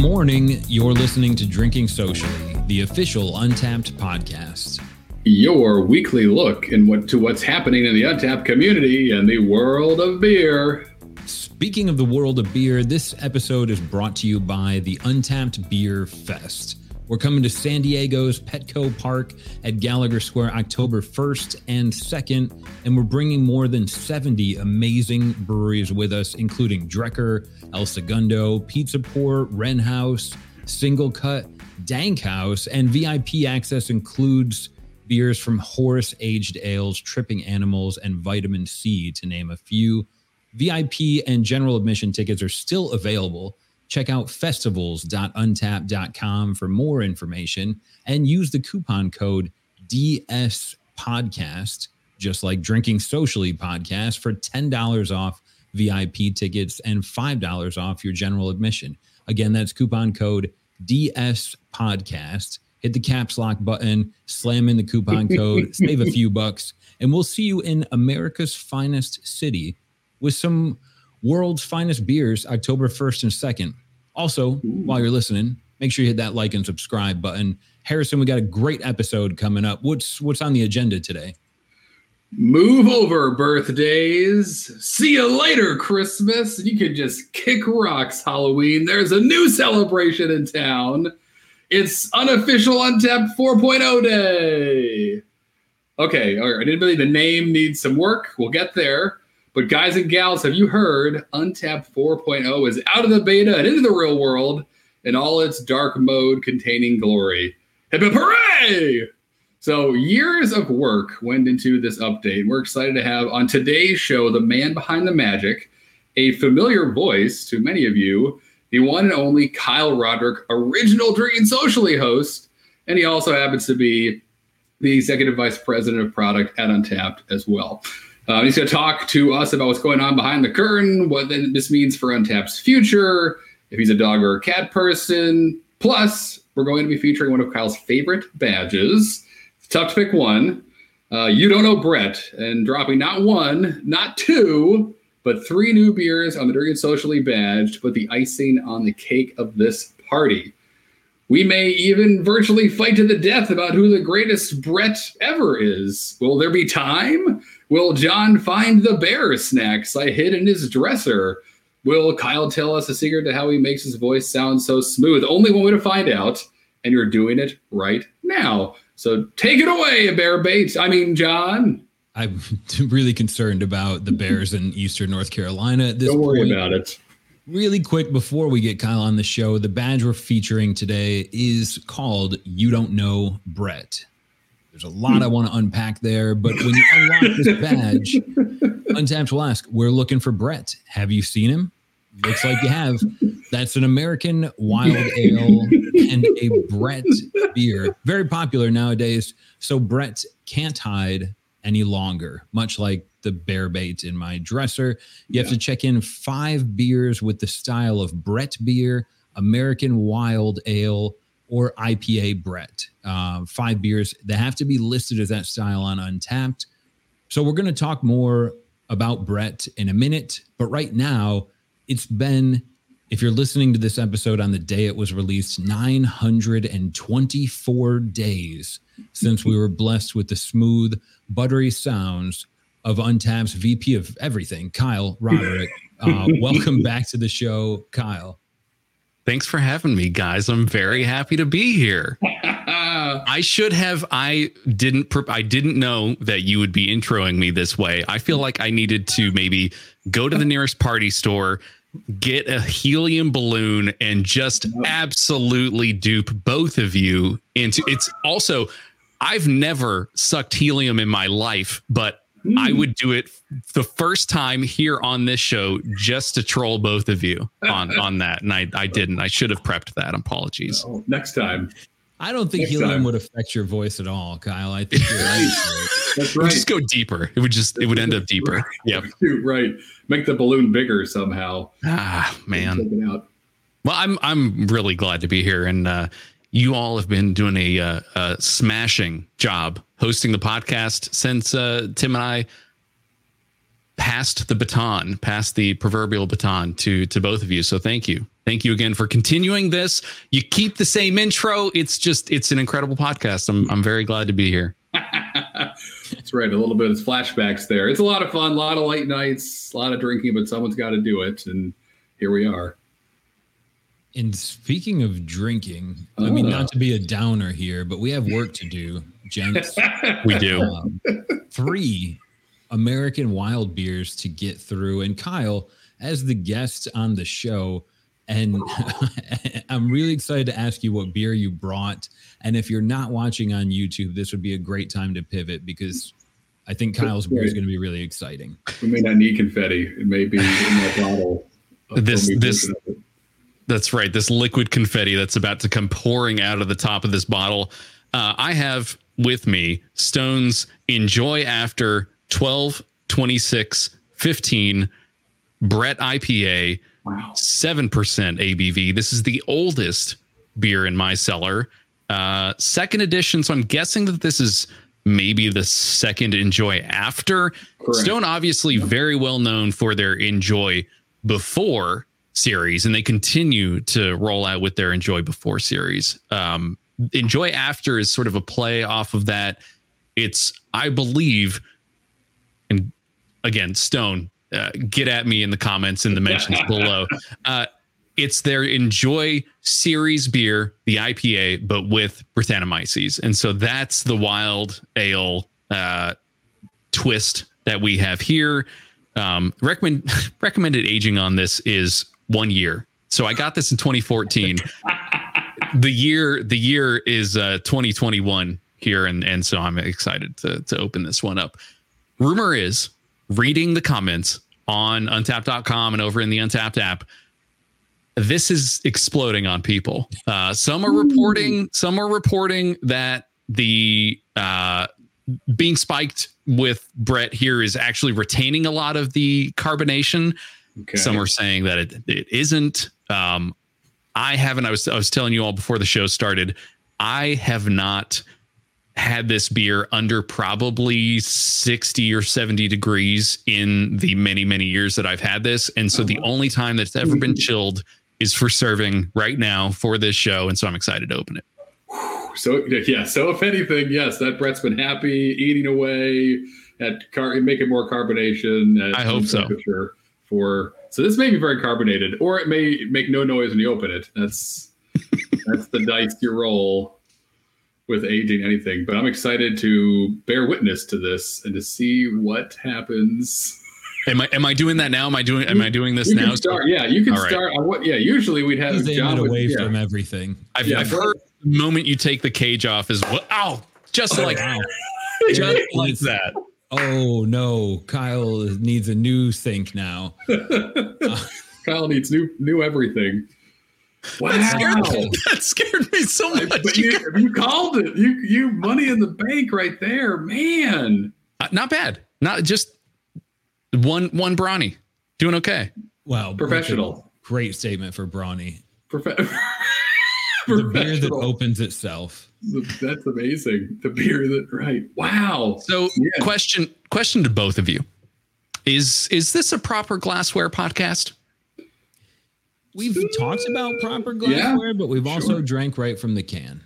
morning. You're listening to Drinking Socially, the official Untappd podcast. Your weekly look in what to what's happening in the Untappd community and the world of beer. Speaking of the world of beer, this episode is brought to you by the Untappd Beer Fest. We're coming to San Diego's Petco Park at Gallagher Square October 1st and 2nd, and we're bringing more than 70 amazing breweries with us, including Drekker, El Segundo, Pizza Port, Wren House, Single Cut, Dank House, and VIP access includes beers from Horus Aged Ales, Tripping Animals, and Vitamin Sea, to name a few. VIP and general admission tickets are still available Check out festivals.untappd.com for more information and use the coupon code DS Podcast, just like Drinking Socially Podcast, for $10 off VIP tickets and $5 off your general admission. Again, that's coupon code DS Podcast. Hit the caps lock button, slam in the coupon code, save a few bucks, and we'll see you in America's finest city with some world's finest beers October 1st and 2nd. Also, while you're listening, make sure you hit that like and subscribe button. Harrison, we got a great episode coming up. What's what's on the agenda today? Move over birthdays. See you later, Christmas. You can just kick rocks, Halloween. There's a new celebration in town. It's unofficial Untappd 4.0 day. Okay, all right. Admittedly, the name needs some work. We'll get there. But guys and gals, have you heard Untappd 4.0 is out of the beta and into the real world in all its dark mode containing glory? Hip hip hooray! So years of work went into this update. We're excited to have on today's show the man behind the magic, a familiar voice to many of you, the one and only Kyle Roderick, original Drinking Socially host, and he also happens to be the executive vice president of product at Untappd as well. Uh, he's going to talk to us about what's going on behind the curtain, what this means for Untappd's future, if he's a dog or a cat person. Plus, we're going to be featuring one of Kyle's favorite badges. It's tough to pick one. Uh, you don't know Brett, and dropping not one, not two, but three new beers on the Drinking Socially badge to put the icing on the cake of this party. We may even virtually fight to the death about who the greatest Brett ever is. Will there be time? Will John find the bear snacks I hid in his dresser? Will Kyle tell us a secret to how he makes his voice sound so smooth? Only one way to find out, and you're doing it right now. So take it away, Bear Bates. I mean, John. I'm really concerned about the Bears in Eastern North Carolina at this Don't worry point. about it. Really quick before we get Kyle on the show, the badge we're featuring today is called You Don't Know Brett. There's a lot I hmm. want to unpack there, but when you unlock this badge, Untappd will ask, We're looking for Brett. Have you seen him? Looks like you have. That's an American wild ale and a Brett beer. Very popular nowadays. So Brett can't hide any longer, much like the bear bait in my dresser. You have to check in five beers with the style of Brett beer, American wild ale, or IPA Brett. Uh, five beers that have to be listed as that style on Untappd. So we're going to talk more about Brett in a minute, but right now it's been. If you're listening to this episode on the day it was released, 924 days since we were blessed with the smooth, buttery sounds of Untappd's VP of everything, Kyle Roderick. Uh, welcome back to the show, Kyle. Thanks for having me, guys. I'm very happy to be here. I should have. I didn't. I didn't know that you would be introing me this way. I feel like I needed to maybe go to the nearest party store, get a helium balloon, and just absolutely dupe both of you into. It's also. I've never sucked helium in my life, but I would do it the first time here on this show just to troll both of you on on that, and I I didn't. I should have prepped that. Apologies. Oh, next time. I don't think Next helium time. would affect your voice at all, Kyle. I think you're right. That's It would right. just go deeper. It would just it would end up deeper. Yep. right. Make the balloon bigger somehow. Ah man. Check it out. Well, I'm I'm really glad to be here, and uh, you all have been doing a, uh, a smashing job hosting the podcast since uh, Tim and I passed the baton, passed the proverbial baton to to both of you. So thank you, Thank you again for continuing this. You keep the same intro. It's just it's an incredible podcast. I'm I'm very glad to be here. That's right. A little bit of flashbacks there. It's a lot of fun, a lot of late nights, a lot of drinking, but someone's got to do it, and here we are. And speaking of drinking, I mean, not to be a downer here, but we have work to do, gents. we do. Um, three American wild beers to get through. And Kyle, as the guest on the show, and I'm really excited to ask you what beer you brought. And if you're not watching on YouTube, this would be a great time to pivot because I think Kyle's beer is going to be really exciting. We may not need confetti. It may be in that bottle. This this that's right. This liquid confetti that's about to come pouring out of the top of this bottle. Uh, I have with me Stone's Enjoy After 12, 26, 15 Brett IPA Wow. 7% ABV. This is the oldest beer in my cellar. Uh, second edition. So I'm guessing that this is maybe the second Enjoy after. Correct. Stone, obviously, very well known for their Enjoy before series, and they continue to roll out with their Enjoy before series. Um, Enjoy after is sort of a play off of that. It's, I believe, and again, Stone, uh, get at me in the comments in the mentions below. Uh, it's their Enjoy series beer, the IPA, but with Brettanomyces. And so that's the wild ale uh, twist that we have here. Um, recommend recommended aging on this is one year. So I got this in 2014. the year the year is uh, 2021 here, and and so I'm excited to to open this one up. Rumor is reading the comments on Untappd.com and over in the Untappd app, this is exploding on people. Uh, some are reporting, some are reporting that the uh, being spiked with Brett here is actually retaining a lot of the carbonation. Okay. Some are saying that it, it isn't. Um, I haven't. I was I was telling you all before the show started. I have not had this beer under probably 60 or 70 degrees in the many, many years that I've had this. And so the uh-huh. only time that's ever been chilled is for serving right now for this show. And so I'm excited to open it. So, yeah. So, if anything, yes, that Brett's been happy eating away at car, making more carbonation. I hope so. For so, this may be very carbonated, or it may make no noise when you open it. That's that's the dice you roll with aging anything, but I'm excited to bear witness to this and to see what happens. Am I am I doing that now? Am I doing am I doing this now? Start, yeah, you can start. On what? Yeah, usually we'd have He's John away yeah. from everything. I've, yeah, I've heard the moment you take the cage off is what? Ow! Just like wow. just like that. Oh no, Kyle needs a new sink now. Kyle needs new new everything. Wow. That scared, me, that scared me so much. But you, you, called it. You you money in the bank right there, man. Uh, not bad. Not just one one brawny. Doing okay. Wow. Professional. Great statement for brawny. Profe- the beer that opens itself. That's amazing. The beer that right. Wow. So yeah. question question to both of you. Is is this a proper glassware podcast? We've talked about proper glassware, yeah, but we've sure. also drank right from the can.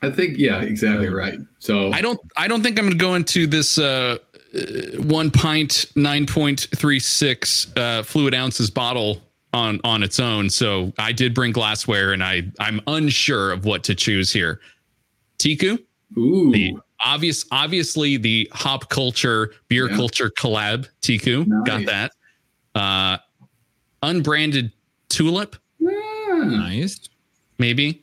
I think, yeah, exactly right. So I don't, I don't think I'm going to go into this uh, uh, one pint, nine point three six uh, fluid ounces bottle on on its own. So I did bring glassware, and I I'm unsure of what to choose here. Teku, Ooh. the obvious, obviously the hop culture beer yeah. culture collab. Teku nice. got that. Uh, unbranded tulip. Nice. Maybe.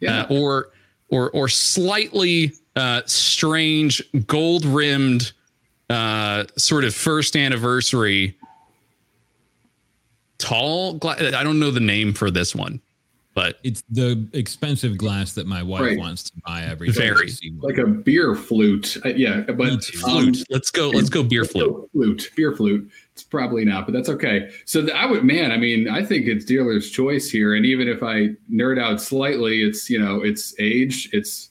Yeah. Uh, or or or slightly uh, strange gold rimmed uh, sort of first anniversary tall glass. I don't know the name for this one but it's the expensive glass that my wife right. wants to buy every very. like a beer flute. Uh, yeah but um, flute. Let's go let's go beer flute. flute. Beer flute. It's probably not but that's okay. So the, i would man i mean i think it's dealer's choice here. And even if i nerd out slightly it's you know it's age it's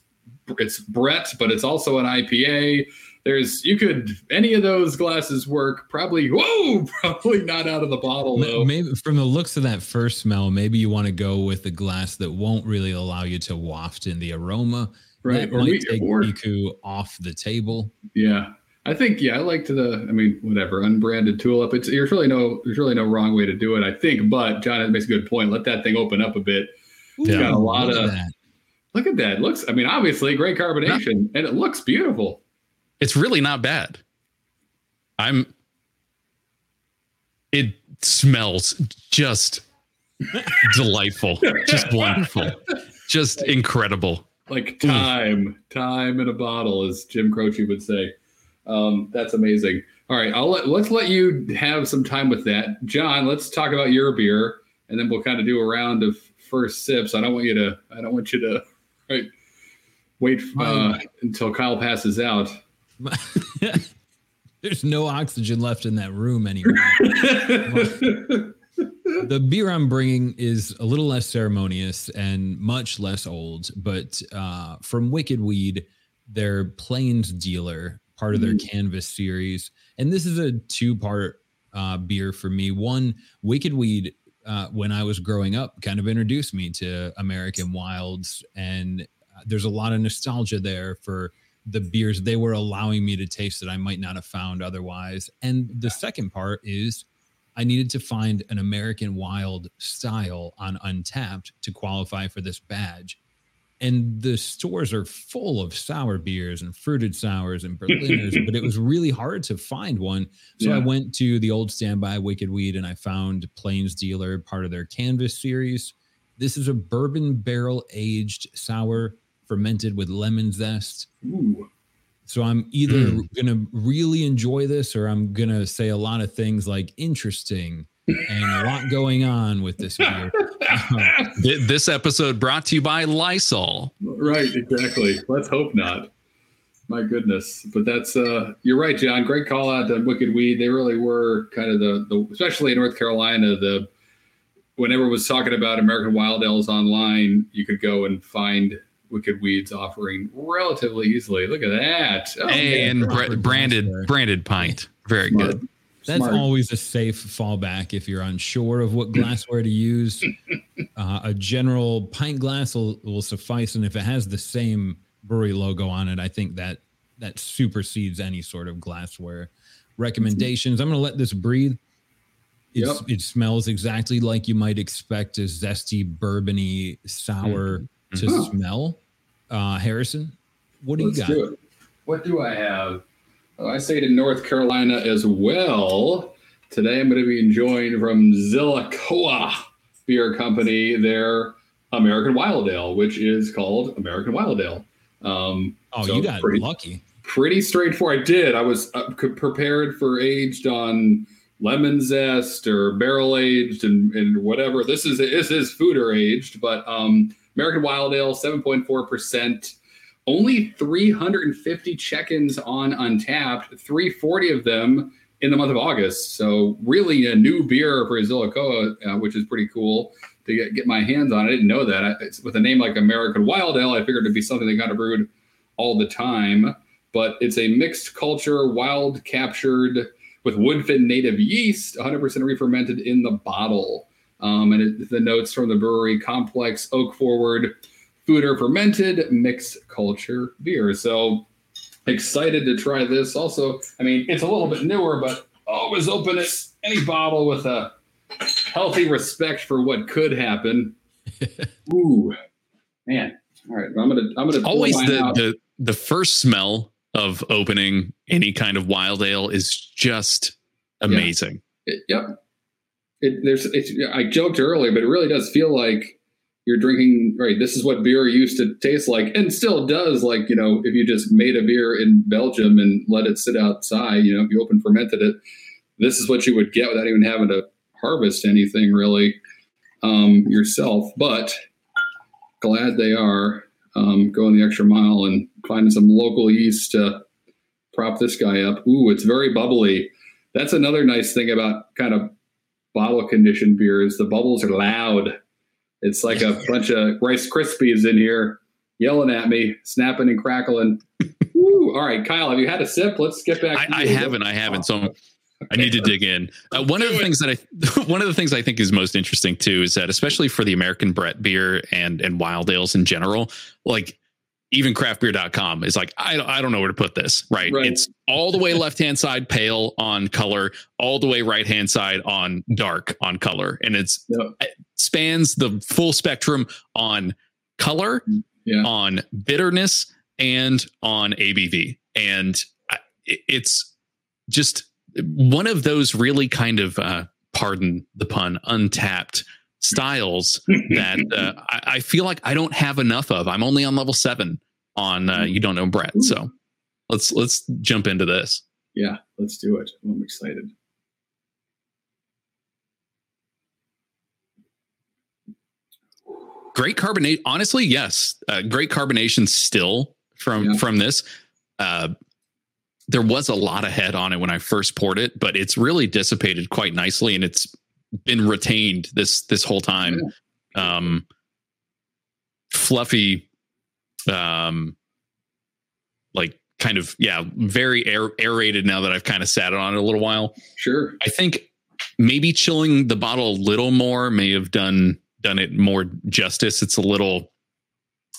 it's brett but it's also an ipa there's you could any of those glasses work. Probably whoa, probably not out of the bottle though. Maybe from the looks of that first smell, maybe you want to go with a glass that won't really allow you to waft in the aroma. Right, that or might we- take or- Teku off the table. Yeah. I think yeah, I liked the I mean, whatever, unbranded tulip. It's there's really no there's really no wrong way to do it, I think. But John makes a good point. Let that thing open up a bit. Yeah. got a lot of- that. Look at that. Looks I mean, obviously great carbonation and it looks beautiful. It's really not bad. I'm. It smells just delightful, just wonderful, just incredible. Like time, time in a bottle, as Jim Croce would say. Um, that's amazing. All right, I'll let let's let you have some time with that, John. Let's talk about your beer, and then we'll kind of do a round of first sips. I don't want you to. I don't want you to. Right, wait uh, until Kyle passes out. There's no oxygen left in that room anymore. the beer I'm bringing is a little less ceremonious and much less old, but uh, from Wicked Weed, their Plains Dealer, part of their Canvas series. And this is a two part uh, beer for me. One, Wicked Weed, uh, when I was growing up, kind of introduced me to American Wilds. And uh, there's a lot of nostalgia there for the beers they were allowing me to taste that I might not have found otherwise. And the second part is I needed to find an American wild style on Untappd to qualify for this badge. And the stores are full of sour beers and fruited sours and Berliners, but it was really hard to find one. So I went to the old standby Wicked Weed and I found Plains Dealer, part of their Canvas series. This is a bourbon barrel aged sour fermented with lemon zest. Ooh. So I'm either gonna really enjoy this or I'm gonna say a lot of things like interesting and a lot going on with this beer. This episode brought to you by Lysol. Right, exactly. Let's hope not. My goodness, but that's uh, you're right, John. Great call out on Wicked Weed. They really were kind of the, the especially in North Carolina. The whenever was talking about American Wild Ales online, you could go and find Wicked Weeds offering relatively easily. Look at that. Oh, and man. bra- proper branded glassware. branded pint. Very Smart. good. That's Smart. always a safe fallback if you're unsure of what glassware to use. Uh, a general pint glass will, will suffice, and if it has the same brewery logo on it, I think that that supersedes any sort of glassware recommendations. I'm going to let this breathe. It's, Yep. It smells exactly like you might expect a zesty, bourbony, sour to Huh. smell. Uh, Harrison, what do Let's you got? do. What do I have? Oh, I say to North Carolina as well. Today I'm going to be enjoying from Zillicoa Beer Company their American Wild Ale, which is called American Wild Ale. Um, Oh, so you got pretty, lucky. pretty straightforward. I did. I was uh, prepared for aged on lemon zest or barrel aged and, and whatever. This is this is foeder aged, but um, American Wild Ale, seven point four percent. Only 350 check-ins on Untappd, 340 of them in the month of August. So really a new beer for Zillicoa, uh, which is pretty cool to get, get my hands on. I didn't know that. I, with a name like American Wild Ale, I figured it'd be something they of brewed all the time. But it's a mixed culture, wild captured with woodfin native yeast, 100% re-fermented in the bottle. Um, and it, the notes from the brewery complex, oak forward, foeder fermented, mixed culture beer. So excited to try this. Also, I mean, it's a little bit newer, but always open it any bottle with a healthy respect for what could happen. Ooh, man. All right, I'm gonna I'm gonna Always the, the the first smell of opening any kind of wild ale is just amazing. It, yep. It, there's. It's, I joked earlier, but it really does feel like you're drinking. Right. This is what beer used to taste like, and still does. Like you know, if you just made a beer in Belgium and let it sit outside, you know, if you open fermented it, this is what you would get without even having to harvest anything really um, yourself. But glad they are um, going the extra mile and finding some local yeast to prop this guy up. Ooh, it's very bubbly. That's another nice thing about kind of bottle conditioned beers. The bubbles are loud. It's like a bunch of Rice Krispies in here yelling at me, snapping and crackling. Ooh, all right, Kyle, have you had a sip? Let's get back. I, I haven't. I haven't. So okay. I need to dig in. Uh, one of the things that I one of the things I think is most interesting too is that especially for the American Brett beer and and wild ales in general, like even craftbeer.com is like I, I don't know where to put this right? right. it's all the way left hand side pale on color all the way right hand side on dark on color and it's yep. it spans the full spectrum on color yeah. on bitterness and on abv and it's just one of those really kind of uh, pardon the pun untapped styles that uh, I, I, feel like I don't have enough of. I'm only on level seven on uh, you don't know Brett. So let's let's jump into this. Yeah, let's do it. I'm excited. Great carbonate. Honestly, yes, uh, great carbonation still from yeah. from this. Uh, there was a lot of head on it when I first poured it, but it's really dissipated quite nicely, and it's been retained this this whole time. Um, fluffy, um, like kind of yeah, very air, aerated. Now that I've kind of sat on it a little while, sure. I think maybe chilling the bottle a little more may have done done it more justice. It's a little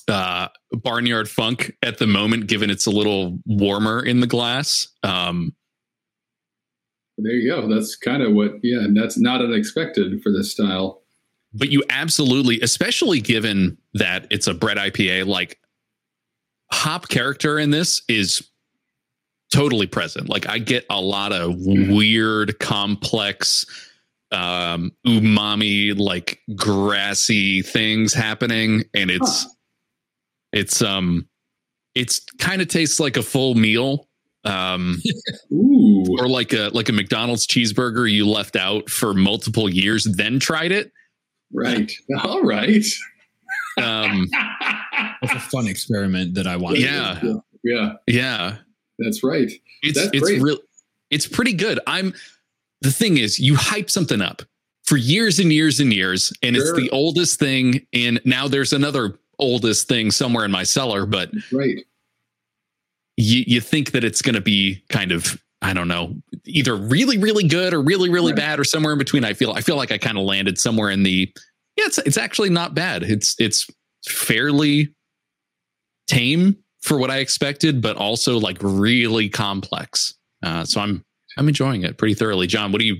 uh, barnyard funk at the moment, given it's a little warmer in the glass. Um, there you go. That's kind of what, yeah, and that's not unexpected for this style. But you absolutely, especially given that it's a Brett IPA, like hop character in this is totally present. Like I get a lot of mm-hmm. weird, complex, um, umami, like grassy things happening, and it's huh. it's um it's kind of tastes like a full meal um, or like a like a McDonald's cheeseburger you left out for multiple years, then tried it. Right. All right. Um, it's a fun experiment that I want. Yeah. Yeah. Yeah. That's right. It's That's it's real. It's pretty good. I'm. The thing is, you hype something up for years and years and years, and sure. it's the oldest thing. And now there's another oldest thing somewhere in my cellar, but right you, you think that it's going to be kind of I don't know, either really really good or really really right. bad or somewhere in between. I feel I feel like I kind of landed somewhere in the yeah, it's it's actually not bad. It's it's fairly tame for what I expected, but also like really complex. Uh, so I'm I'm enjoying it pretty thoroughly. John, what do you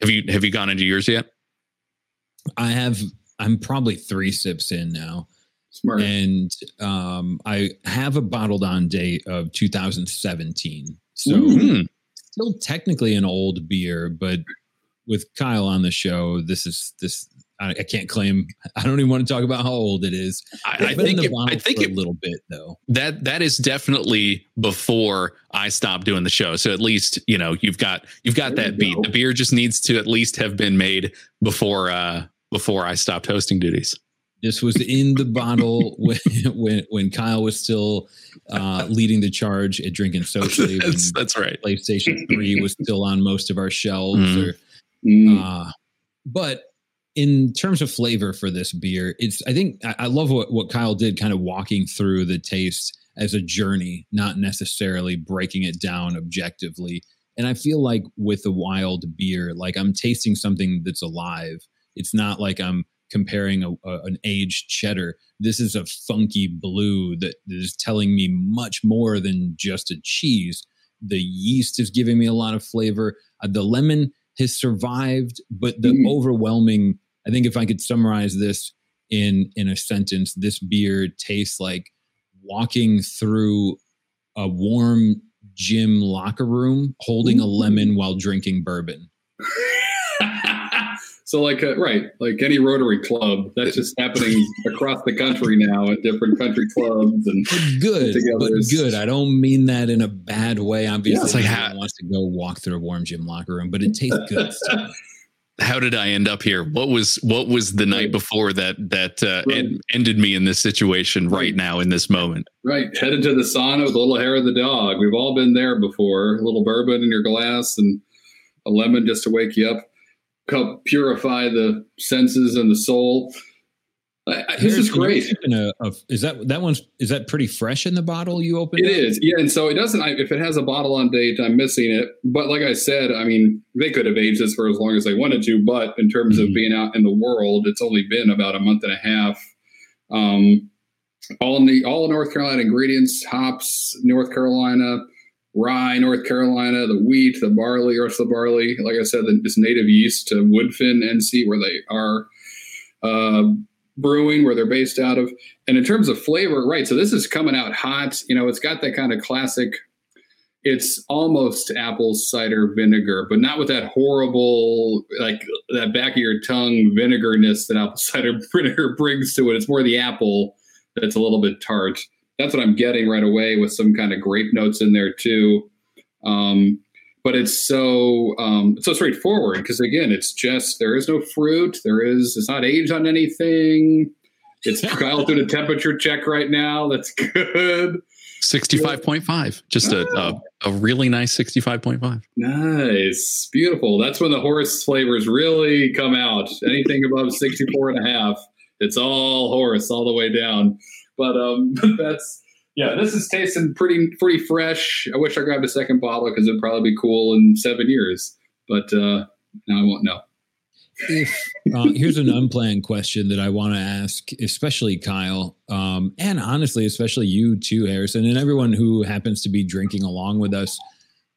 have you have you gone into yours yet? I have. I'm probably three sips in now. Smart. And um, I have a bottled on date of 2017. So mm-hmm. still technically an old beer, but with Kyle on the show, this is this I, I, can't claim. I don't even want to talk about how old it is. I, I think. It, I think it, a little bit though. That that is definitely before I stopped doing the show. So at least you know you've got you've got there that beat. Go. The beer just needs to at least have been made before uh before I stopped hosting duties. This was in the bottle when when when Kyle was still uh, leading the charge at drinking socially. that's, that's, right. PlayStation Three was still on most of our shelves. Mm. Or, mm. uh, but in terms of flavor for this beer, it's I think I, I love what what Kyle did, kind of walking through the taste as a journey, not necessarily breaking it down objectively. And I feel like with the wild beer, like I'm tasting something that's alive. It's not like I'm comparing a, a, an aged cheddar. This is a funky blue that is telling me much more than just a cheese. The yeast is giving me a lot of flavor. Uh, the lemon has survived, but the mm. overwhelming. I think if I could summarize this in in a sentence, this beer tastes like walking through a warm gym locker room holding a lemon while drinking bourbon. So like uh, right, like any Rotary club, that's just happening across the country now at different country clubs and good, but good. I don't mean that in a bad way. Obviously, yeah, like how, wants to go walk through a warm gym locker room, but it tastes good. how did I end up here? What was what was the night before that that uh, right. ended me in this situation right. right now in this moment? Right, head into the sauna with a little hair of the dog. We've all been there before. A little bourbon in your glass and a lemon just to wake you up help purify the senses and the soul. I, this is great. A, a, is that that one's is that pretty fresh in the bottle you opened? It is, yeah. And so it doesn't. if it has a bottle on date, I'm missing it. But like I said, I mean, they could have aged this for as long as they wanted to. But in terms mm-hmm. of being out in the world, it's only been about a month and a half. Um, all in the all North Carolina ingredients: hops, North Carolina, rye, North Carolina, the wheat, the barley, or the barley. Like I said, this native yeast to Woodfin NC, where they are. Uh, brewing where they're based out of. And in terms of flavor, right? So this is coming out hot. You know, it's got that kind of classic. It's almost apple cider vinegar, but not with that horrible, like that back of your tongue vinegarness that apple cider vinegar brings to it. It's more the apple that's a little bit tart. That's what I'm getting right away with some kind of grape notes in there too. Um, but it's so um, so straightforward because again, it's just there is no fruit. There is it's not aged on anything. It's Kyle doing a temperature check right now. That's good. 65.5 just a, a, a really nice 65.5 nice beautiful that's when the horse flavors really come out anything above 64 and a half it's all horse all the way down but um that's yeah, this is tasting pretty pretty fresh. I wish I grabbed a second bottle because it'd probably be cool in seven years, but uh, now I won't know. If uh, here's an unplanned question that I want to ask, especially Kyle, um, and honestly, especially you too, Harrison, and everyone who happens to be drinking along with us.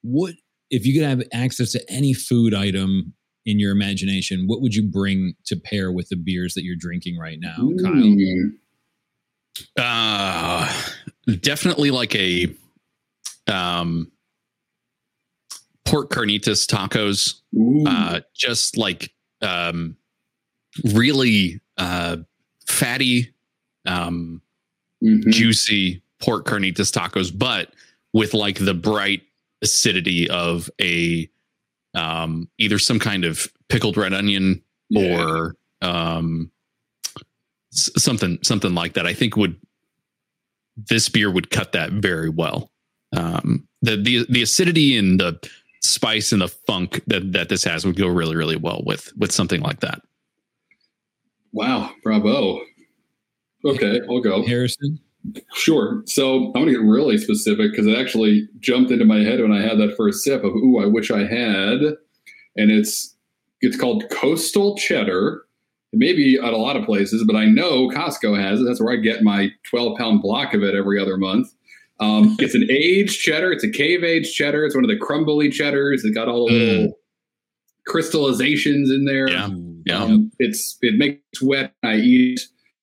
What if you could have access to any food item in your imagination? What would you bring to pair with the beers that you're drinking right now, mm. Kyle? Uh, definitely like a um pork carnitas tacos uh just like um really uh fatty um mm-hmm. juicy pork carnitas tacos but with like the bright acidity of a um either some kind of pickled red onion yeah. or um something something like that i think would this beer would cut that very well. Um, the the the acidity and the spice and the funk that that this has would go really really well with with something like that. Wow, bravo. Okay, I'll go. Harrison. Sure. So I'm going to get really specific because it actually jumped into my head when I had that first sip of "Ooh, I wish I had," and it's it's called Coastal Cheddar it may be at a lot of places, but I know Costco has it. That's where I get my 12 pound block of it every other month. Um, it's an aged cheddar. It's a cave aged cheddar. It's one of the crumbly cheddars. It's got all the mm. little crystallizations in there. Yeah. yeah. Um, it's it makes wet. I eat,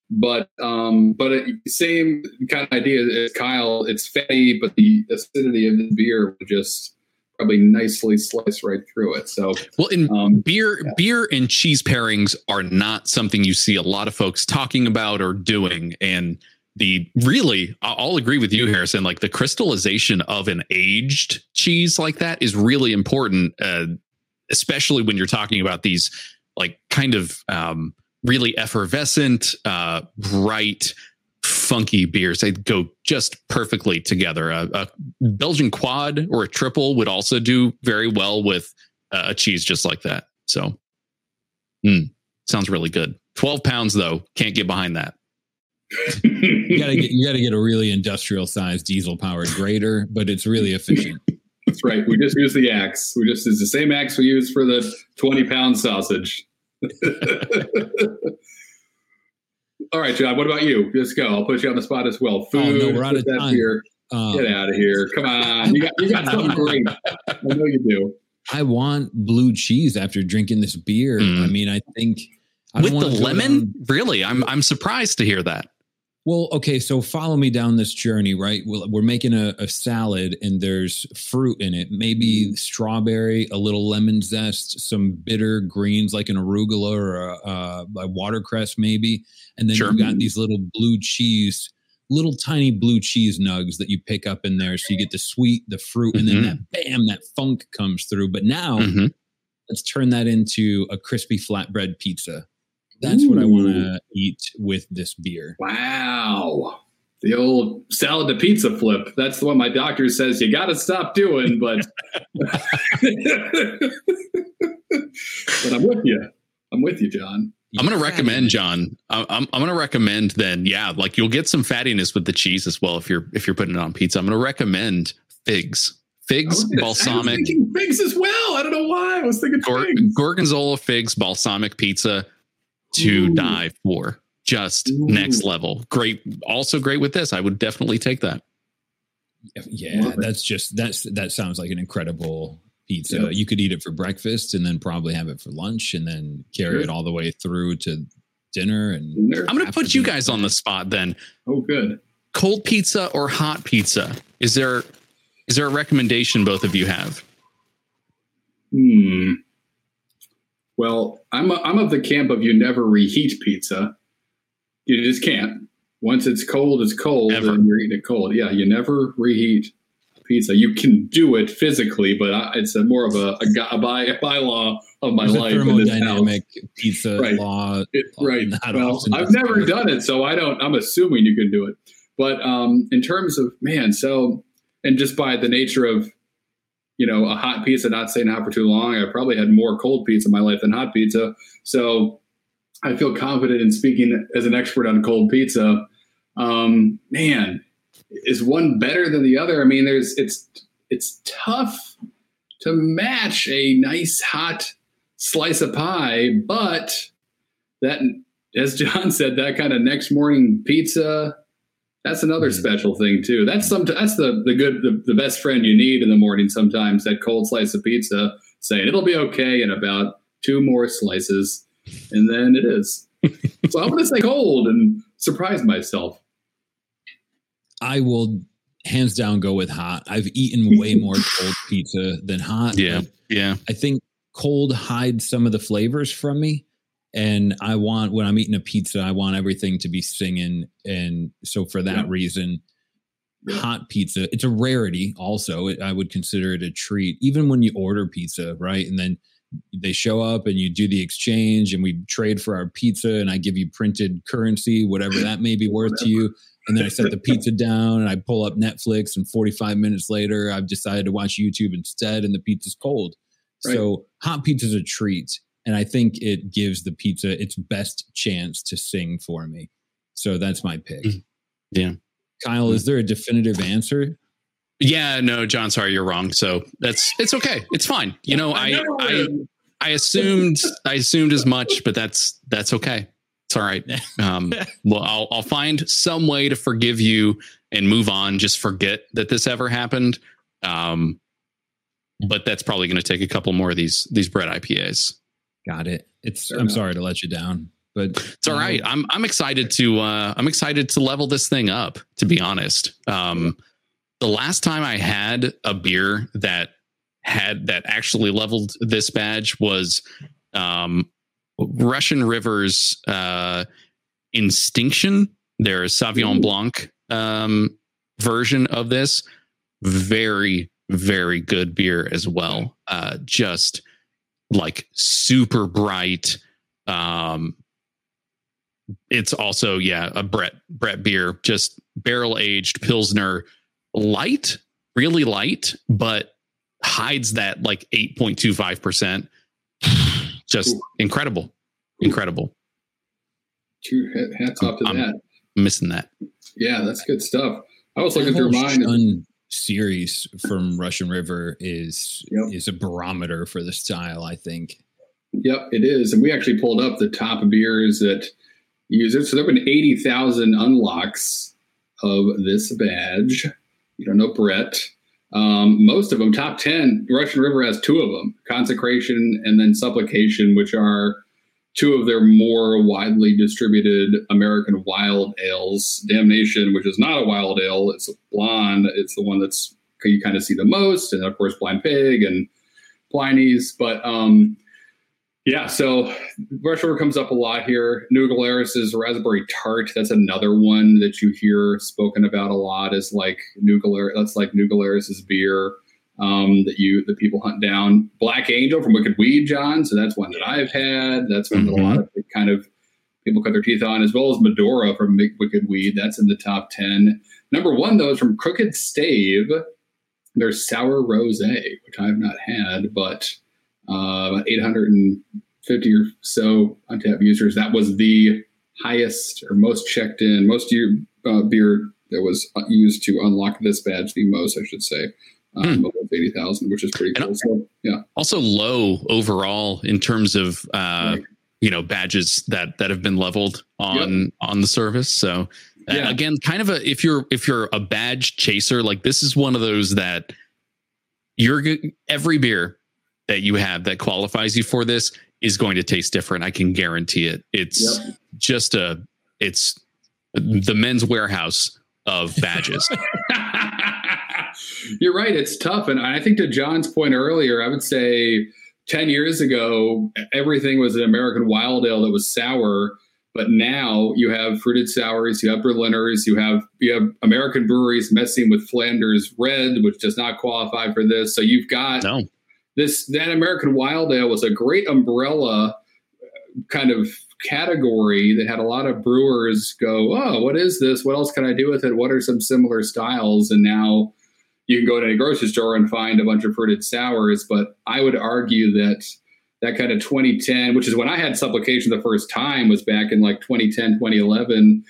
but um, but it, same kind of idea as Kyle. It's fatty, but the acidity of the beer just probably nicely slice right through it. So, well, in um, beer, yeah. beer and cheese pairings are not something you see a lot of folks talking about or doing. And the really, I'll agree with you, Harrison. Like the crystallization of an aged cheese like that is really important, uh, especially when you're talking about these like kind of um, really effervescent, uh, bright funky beers. They go just perfectly together. A, a, Belgian quad or a triple would also do very well with uh, a cheese just like that. So, mm, sounds really good. Twelve pounds though, can't get behind that. you gotta get you gotta get a really industrial sized diesel powered grater, but it's really efficient. That's right. We just use the axe. We just use the same axe we use for the twenty pound sausage. All right, John. What about you? Let's go. I'll put you on the spot as well. Food. Oh, no, we're out of time. Here. Um, Get out of here. Come on. You got, you got something great. I know you do. I want blue cheese after drinking this beer. Mm. I mean, I think I with the lemon. Down. Really, I'm I'm surprised to hear that. Well, okay, so follow me down this journey, right? We're making a, a, salad and there's fruit in it, maybe strawberry, a little lemon zest, some bitter greens like an arugula or a, a, a watercress, maybe. And then sure. you've got these little blue cheese, little tiny blue cheese nugs that you pick up in there. So you get the sweet, the fruit, and mm-hmm. then that bam, that funk comes through. But now mm-hmm. let's turn that into a crispy flatbread pizza that's Ooh. what I want to eat with this beer. Wow. The old salad to pizza flip. That's the one my doctor says you got to stop doing, but but I'm with you. I'm with you, John. I'm going to recommend, John. I'm, I'm going to recommend then, yeah, like you'll get some fattiness with the cheese as well if you're if you're putting it on pizza. I'm going to recommend figs, figs, balsamic, I was thinking figs as well. I don't know why I was thinking Gor- figs. gorgonzola figs, balsamic pizza to Ooh. die for. Just Ooh. next level. Great. Also great with this. I would definitely take that. Yeah, that's just that's that sounds like an incredible pizza. Yep. You could eat it for breakfast and then probably have it for lunch and then carry sure. it all the way through to dinner. And dinner. I'm going to put you guys on the spot then. Oh, good. Cold pizza or hot pizza? Is there is there a recommendation both of you have? Hmm. Well, I'm a, I'm of the camp of you never reheat pizza. You just can't. Once it's cold, it's cold, Ever. and you're eating it cold. Yeah, you never reheat pizza. You can do it physically, but I, it's a more of a, a, a, by, a bylaw of my There's life. thermodynamic pizza right. law. It, right. Well, I've never done it, so I don't. I'm assuming you can do it. But um, in terms of man, so and just by the nature of you know a hot pizza not staying hot for too long, I probably had more cold pizza in my life than hot pizza. So I feel confident in speaking as an expert on cold pizza. Um, man, is one better than the other? I mean, there's it's it's tough to match a nice hot slice of pie, but that as John said, that kind of next morning pizza, that's another mm-hmm. special thing too. That's some that's the the good the, the best friend you need in the morning sometimes, that cold slice of pizza saying it'll be okay in about two more slices, and then it is. so I'm gonna say cold and surprise myself. I will hands down go with hot. I've eaten way more cold pizza than hot. Yeah. Yeah. I think cold hides some of the flavors from me. And I want, when I'm eating a pizza, I want everything to be singing. And so for that yeah. reason, yeah. hot pizza, it's a rarity also. It, I would consider it a treat, even when you order pizza, right? And then they show up and you do the exchange and we trade for our pizza and I give you printed currency, whatever that may be worth to you and then I set the pizza down and I pull up Netflix and 45 minutes later I've decided to watch YouTube instead and the pizza's cold. Right. So hot pizza's a treat and I think it gives the pizza its best chance to sing for me. So that's my pick. Mm. Yeah. Kyle, is there a definitive answer? Yeah, no, John, sorry, you're wrong. So that's it's okay. It's fine. You know, I I I assumed I assumed as much, but that's that's okay. It's all right. Um, well, I'll, I'll find some way to forgive you and move on. Just forget that this ever happened. Um, but that's probably going to take a couple more of these these Brett IPAs. Got it. It's. Fair I'm enough. sorry to let you down, but it's all right. I'm I'm excited to uh, I'm excited to level this thing up. To be honest, um, the last time I had a beer that had that actually leveled this badge was um, Russian Rivers uh, Intinction, their Sauvignon Blanc um, version of this, very, very good beer as well. Uh, just like super bright. Um, it's also yeah a Brett Brett beer, just barrel aged pilsner, light, really light, but hides that like eight point two five percent just incredible, incredible. Two hats off to I'm that. Missing that. Yeah, that's good stuff. I was looking through mine. Series from Russian River is yep. is a barometer for the style. I think. Yep, it is, and we actually pulled up the top beers that use it. So there have been eighty thousand unlocks of this badge. You don't know Brett. Um, most of them, top 10, Russian River has two of them Consecration and then Supplication, which are two of their more widely distributed American wild ales. Damnation, which is not a wild ale, it's a blonde. It's the one that's you kind of see the most. And of course, Blind Pig and Pliny's. But um, yeah, so Rush River comes up a lot here. New Glarus' Raspberry Tart. That's another one that you hear spoken about a lot. Is like New Glarus. That's like New Glarus' beer um, that you that people hunt down. Black Angel from Wicked Weed, John. So that's one that I've had. That's one mm-hmm. that a lot of kind of people cut their teeth on, as well as Medora from Wicked Weed. That's in the top ten. Number one though is from Crooked Stave. There's sour rosé, which I have not had, but uh, 800 50 or so Untappd users. That was the highest or most checked in, most year, uh, beer that was used to unlock this badge the most, I should say. Um, hmm. 80,000, which is pretty cool. So, yeah. Also low overall in terms of, uh, right. you know, badges that, that have been leveled on, yep. on the service. So uh, yeah. again, kind of a, if you're, if you're a badge chaser, like this is one of those that you're every beer that you have that qualifies you for this is going to taste different. I can guarantee it. It's yep. just a, it's the men's warehouse of badges. You're right. It's tough. And I think to John's point earlier, I would say 10 years ago, everything was an American wild ale that was sour. But now you have fruited sours, you have Berliners, you have you have American breweries messing with Flanders Red, which does not qualify for this. So you've got no. this that American Wild Ale was a great umbrella uh, kind of category that had a lot of brewers go, oh, what is this? What else can I do with it? What are some similar styles? And now you can go to a grocery store and find a bunch of fruited sours. But I would argue that that kind of 2010, which is when I had supplication the first time, was back in like 2010, 2011.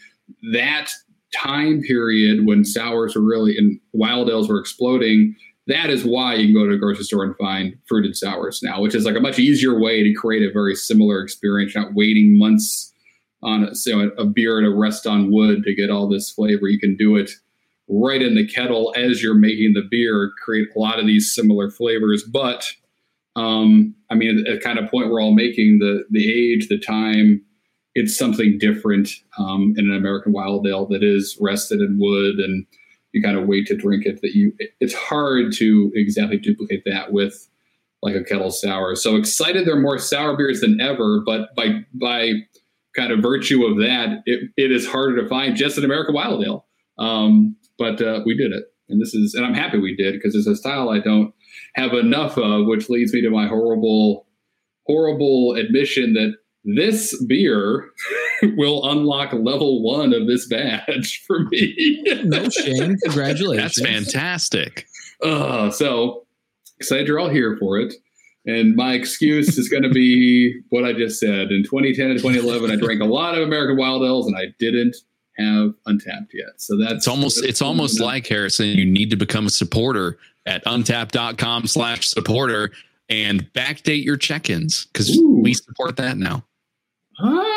That time period when sours were really and wild ales were exploding that is why you can go to a grocery store and find fruited sours now, which is like a much easier way to create a very similar experience, You're not waiting months on a, a beer at a rest on wood to get all this flavor. You can do it right in the kettle as you're making the beer, create a lot of these similar flavors. But um, I mean, at, kind of point we're all making the the age, the time, it's something different um, in an American wild ale that is rested in wood and you kind of wait to drink it that you it's hard to exactly duplicate that with like a kettle sour so excited there are more sour beers than ever but by by kind of virtue of that it, it is harder to find just an american wild ale um, but uh, we did it and this is and i'm happy we did because it's a style i don't have enough of which leads me to my horrible horrible admission that this beer will unlock level one of this badge for me. no shame. Congratulations. That's fantastic. Uh, so excited you're all here for it. And my excuse is going to be what I just said. In 2010 and 2011, I drank a lot of American Wild Ales, and I didn't have Untappd yet. So that's it's almost it's almost like Harrison. You need to become a supporter at untappd.com slash supporter and backdate your check-ins because we support that now. Ah,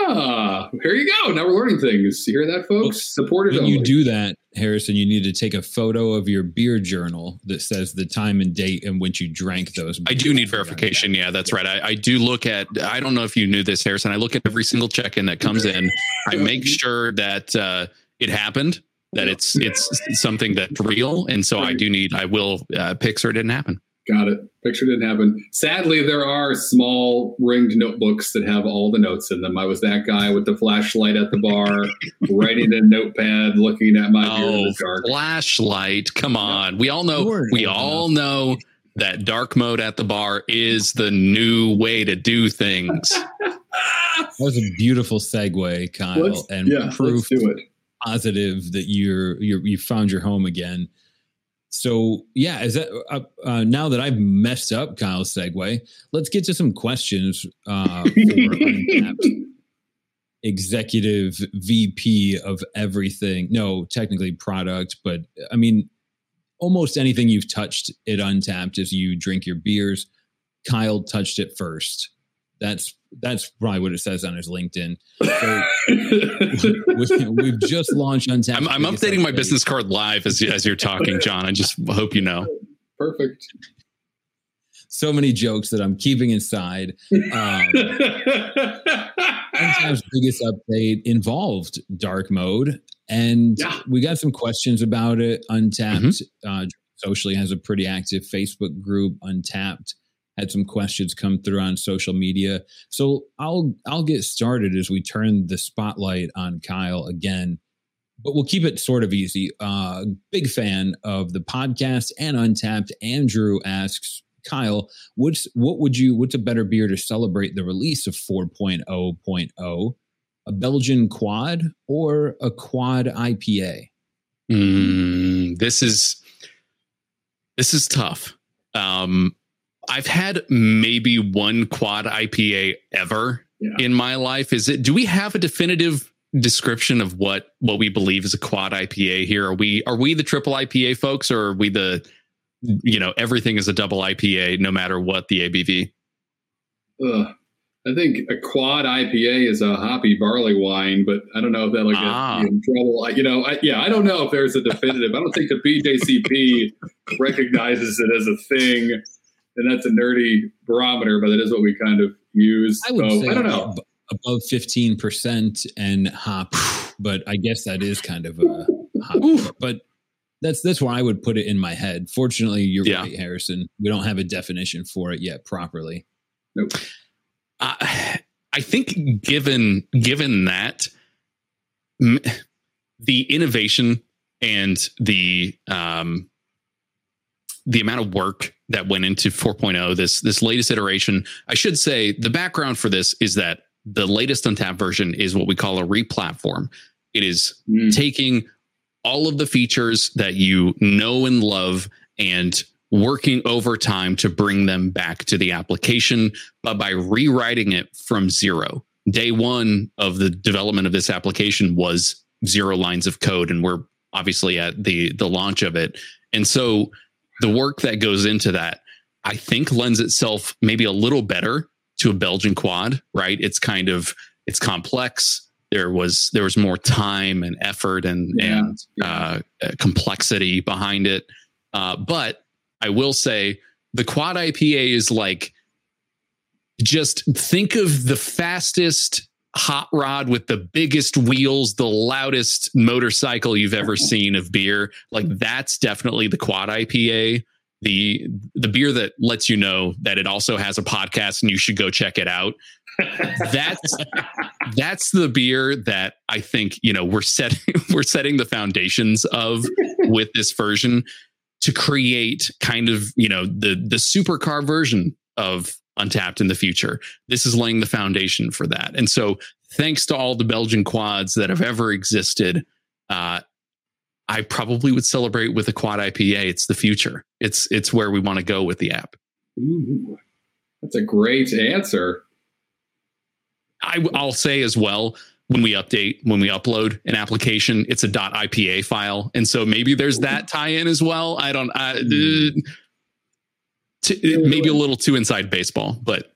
here you go. Now we're learning things. You hear that, folks? Supporters when only. you do that, Harrison, you need to take a photo of your beer journal that says the time and date in which you drank those. I do need verification. Yeah, that's right. I, I, do look at. I don't know if you knew this, Harrison. I look at every single check-in that comes in. I make sure that uh, it happened, that it's it's something that's real, and so I do need. I will uh, picture it didn't happen. Got it. Picture didn't happen. Sadly, there are small ringed notebooks that have all the notes in them. I was that guy with the flashlight at the bar, writing in a notepad, looking at my oh, flashlight. Come on. We all know we all know that dark mode at the bar is the new way to do things. that was a beautiful segue, Kyle, let's, and yeah, proof positive that you're, you're you found your home again so yeah, is that uh, uh, now that I've messed up Kyle's segue, let's get to some questions uh, for Untappd executive VP of everything. No, technically product, but I mean almost anything you've touched at Untappd. as you drink your beers. Kyle touched it first. That's that's probably what it says on his LinkedIn. So we, have just launched Untappd. I'm, I'm updating my business card live as as you're talking, John. I just hope you know. Perfect. So many jokes that I'm keeping inside. Um, Untappd's biggest update involved dark mode, and yeah. we got some questions about it. Untappd mm-hmm. uh, socially has a pretty active Facebook group. Untappd had some questions come through on social media. So I'll I'll get started as we turn the spotlight on Kyle again. But we'll keep it sort of easy. Uh, big fan of the podcast and Untappd. Andrew asks, Kyle, what's what would you what's a better beer to celebrate the release of 4.0.0? A Belgian quad or a quad IPA? Mm, this is this is tough. Um, I've had maybe one quad IPA ever yeah. in my life. Is it? Do we have a definitive description of what what we believe is a quad IPA here? Are we are we the triple IPA folks, or are we the you know everything is a double IPA no matter what the ABV? Ugh. I think a quad IPA is a hoppy barley wine, but I don't know if that'll get ah. in trouble. You know, I, yeah, I don't know if there's a definitive. I don't think the BJCP recognizes it as a thing, and that's a nerdy barometer, but that is what we kind of use. I would so, say I don't know above fifteen percent and hop, but I guess that is kind of a hop. But that's that's where I would put it in my head. Fortunately, you're yeah. right, Harrison. We don't have a definition for it yet properly. Nope. Uh, I think given given that m- the innovation and the um, the amount of work that went into 4.0 this this latest iteration i should say the background for this is that the latest Untappd version is what we call a replatform it is mm. taking all of the features that you know and love and working overtime to bring them back to the application, but by rewriting it from zero. Day one of the development of this application was zero lines of code, and we're obviously at the the launch of it. And so the work that goes into that, I think, lends itself maybe a little better to a Belgian quad, right? It's kind of it's complex. There was there was more time and effort and yeah. and uh, complexity behind it, uh, but I will say the quad IPA is like just think of the fastest hot rod with the biggest wheels, the loudest motorcycle you've ever seen of beer. Like that's definitely the quad IPA. The the beer that lets you know that it also has a podcast and you should go check it out. that's that's the beer that I think, you know, we're setting we're setting the foundations of with this version to create kind of you know the the supercar version of Untappd in the future. This is laying the foundation for that. And so, thanks to all the Belgian quads that have ever existed, uh, I probably would celebrate with a quad IPA. It's the future. It's it's where we want to go with the app. Ooh, that's a great answer. I, I'll say as well when we update, when we upload an application, it's a .ipa file, and so maybe there's that tie-in as well. I don't, uh, t- maybe a little too inside baseball, but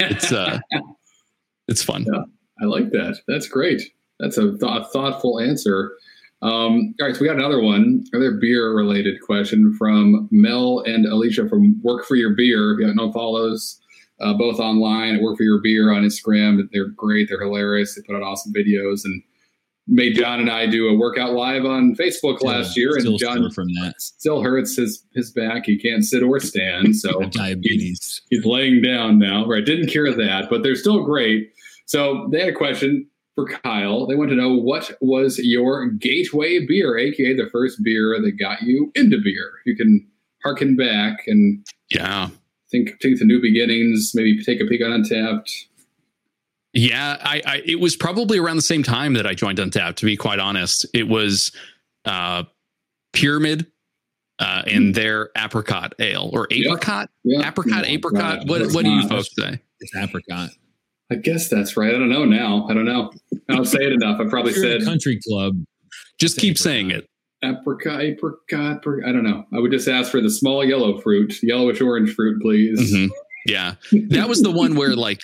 it's uh, it's fun. Yeah, I like that. That's great. That's a th- thoughtful answer. Um, all right, so we got another one, another beer related question from Mel and Alicia from Work for Your Beer. If you have no follows, uh, both online at Work for Your Beer on Instagram. They're great. They're hilarious. They put out awesome videos and made John and I do a workout live on Facebook yeah, last year. And John from that still hurts his his back. He can't sit or stand. So diabetes. He's, he's laying down now. Right. Didn't cure that, but they're still great. So they had a question for Kyle. They want to know what was your gateway beer, aka the first beer that got you into beer. You can harken back and yeah think take the new beginnings, maybe take a peek on Untappd. Yeah, I, I, it was probably around the same time that I joined Untappd. To be quite honest, it was uh, Pyramid uh, and hmm. their apricot ale or apricot, apricot, yeah. apricot. Right. What what do you folks say? It's apricot. I guess that's right. I don't know now. I don't know. I don't say it enough. I probably said country club. Just keep apricot. saying it apricot, apricot, I don't know. I would just ask for the small yellow fruit, yellowish orange fruit, please. Mm-hmm. Yeah. That was the one where like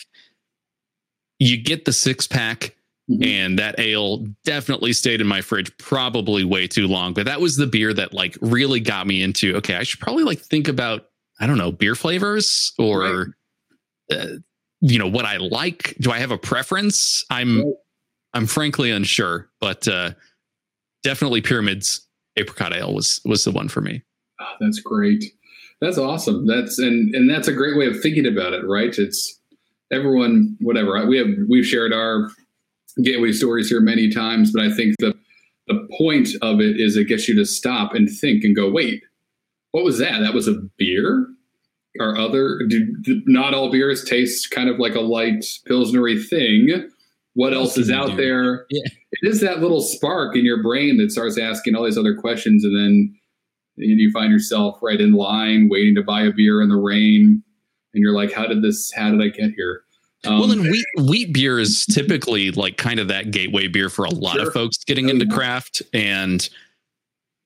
you get the six pack mm-hmm. and that ale definitely stayed in my fridge probably way too long, but that was the beer that like really got me into, okay, I should probably like think about, I don't know, beer flavors or, right. uh, you know, what I like. Do I have a preference? I'm, right. I'm frankly unsure, but, uh, definitely pyramids apricot ale was was the one for me. Oh, that's great. That's awesome. That's and and that's a great way of thinking about it, right? It's everyone, whatever. We have we've shared our gateway stories here many times, but I think the the point of it is it gets you to stop and think and go, wait, what was that? That was a beer. Are other do, not all beers taste kind of like a light pilsnery thing? What, else is out do? there? Yeah it is that little spark in your brain that starts asking all these other questions, and then you find yourself right in line waiting to buy a beer in the rain. And you're like, how did this? How did I get here? Um, well, and wheat wheat beer is typically like kind of that gateway beer for a lot sure. of folks getting into craft, and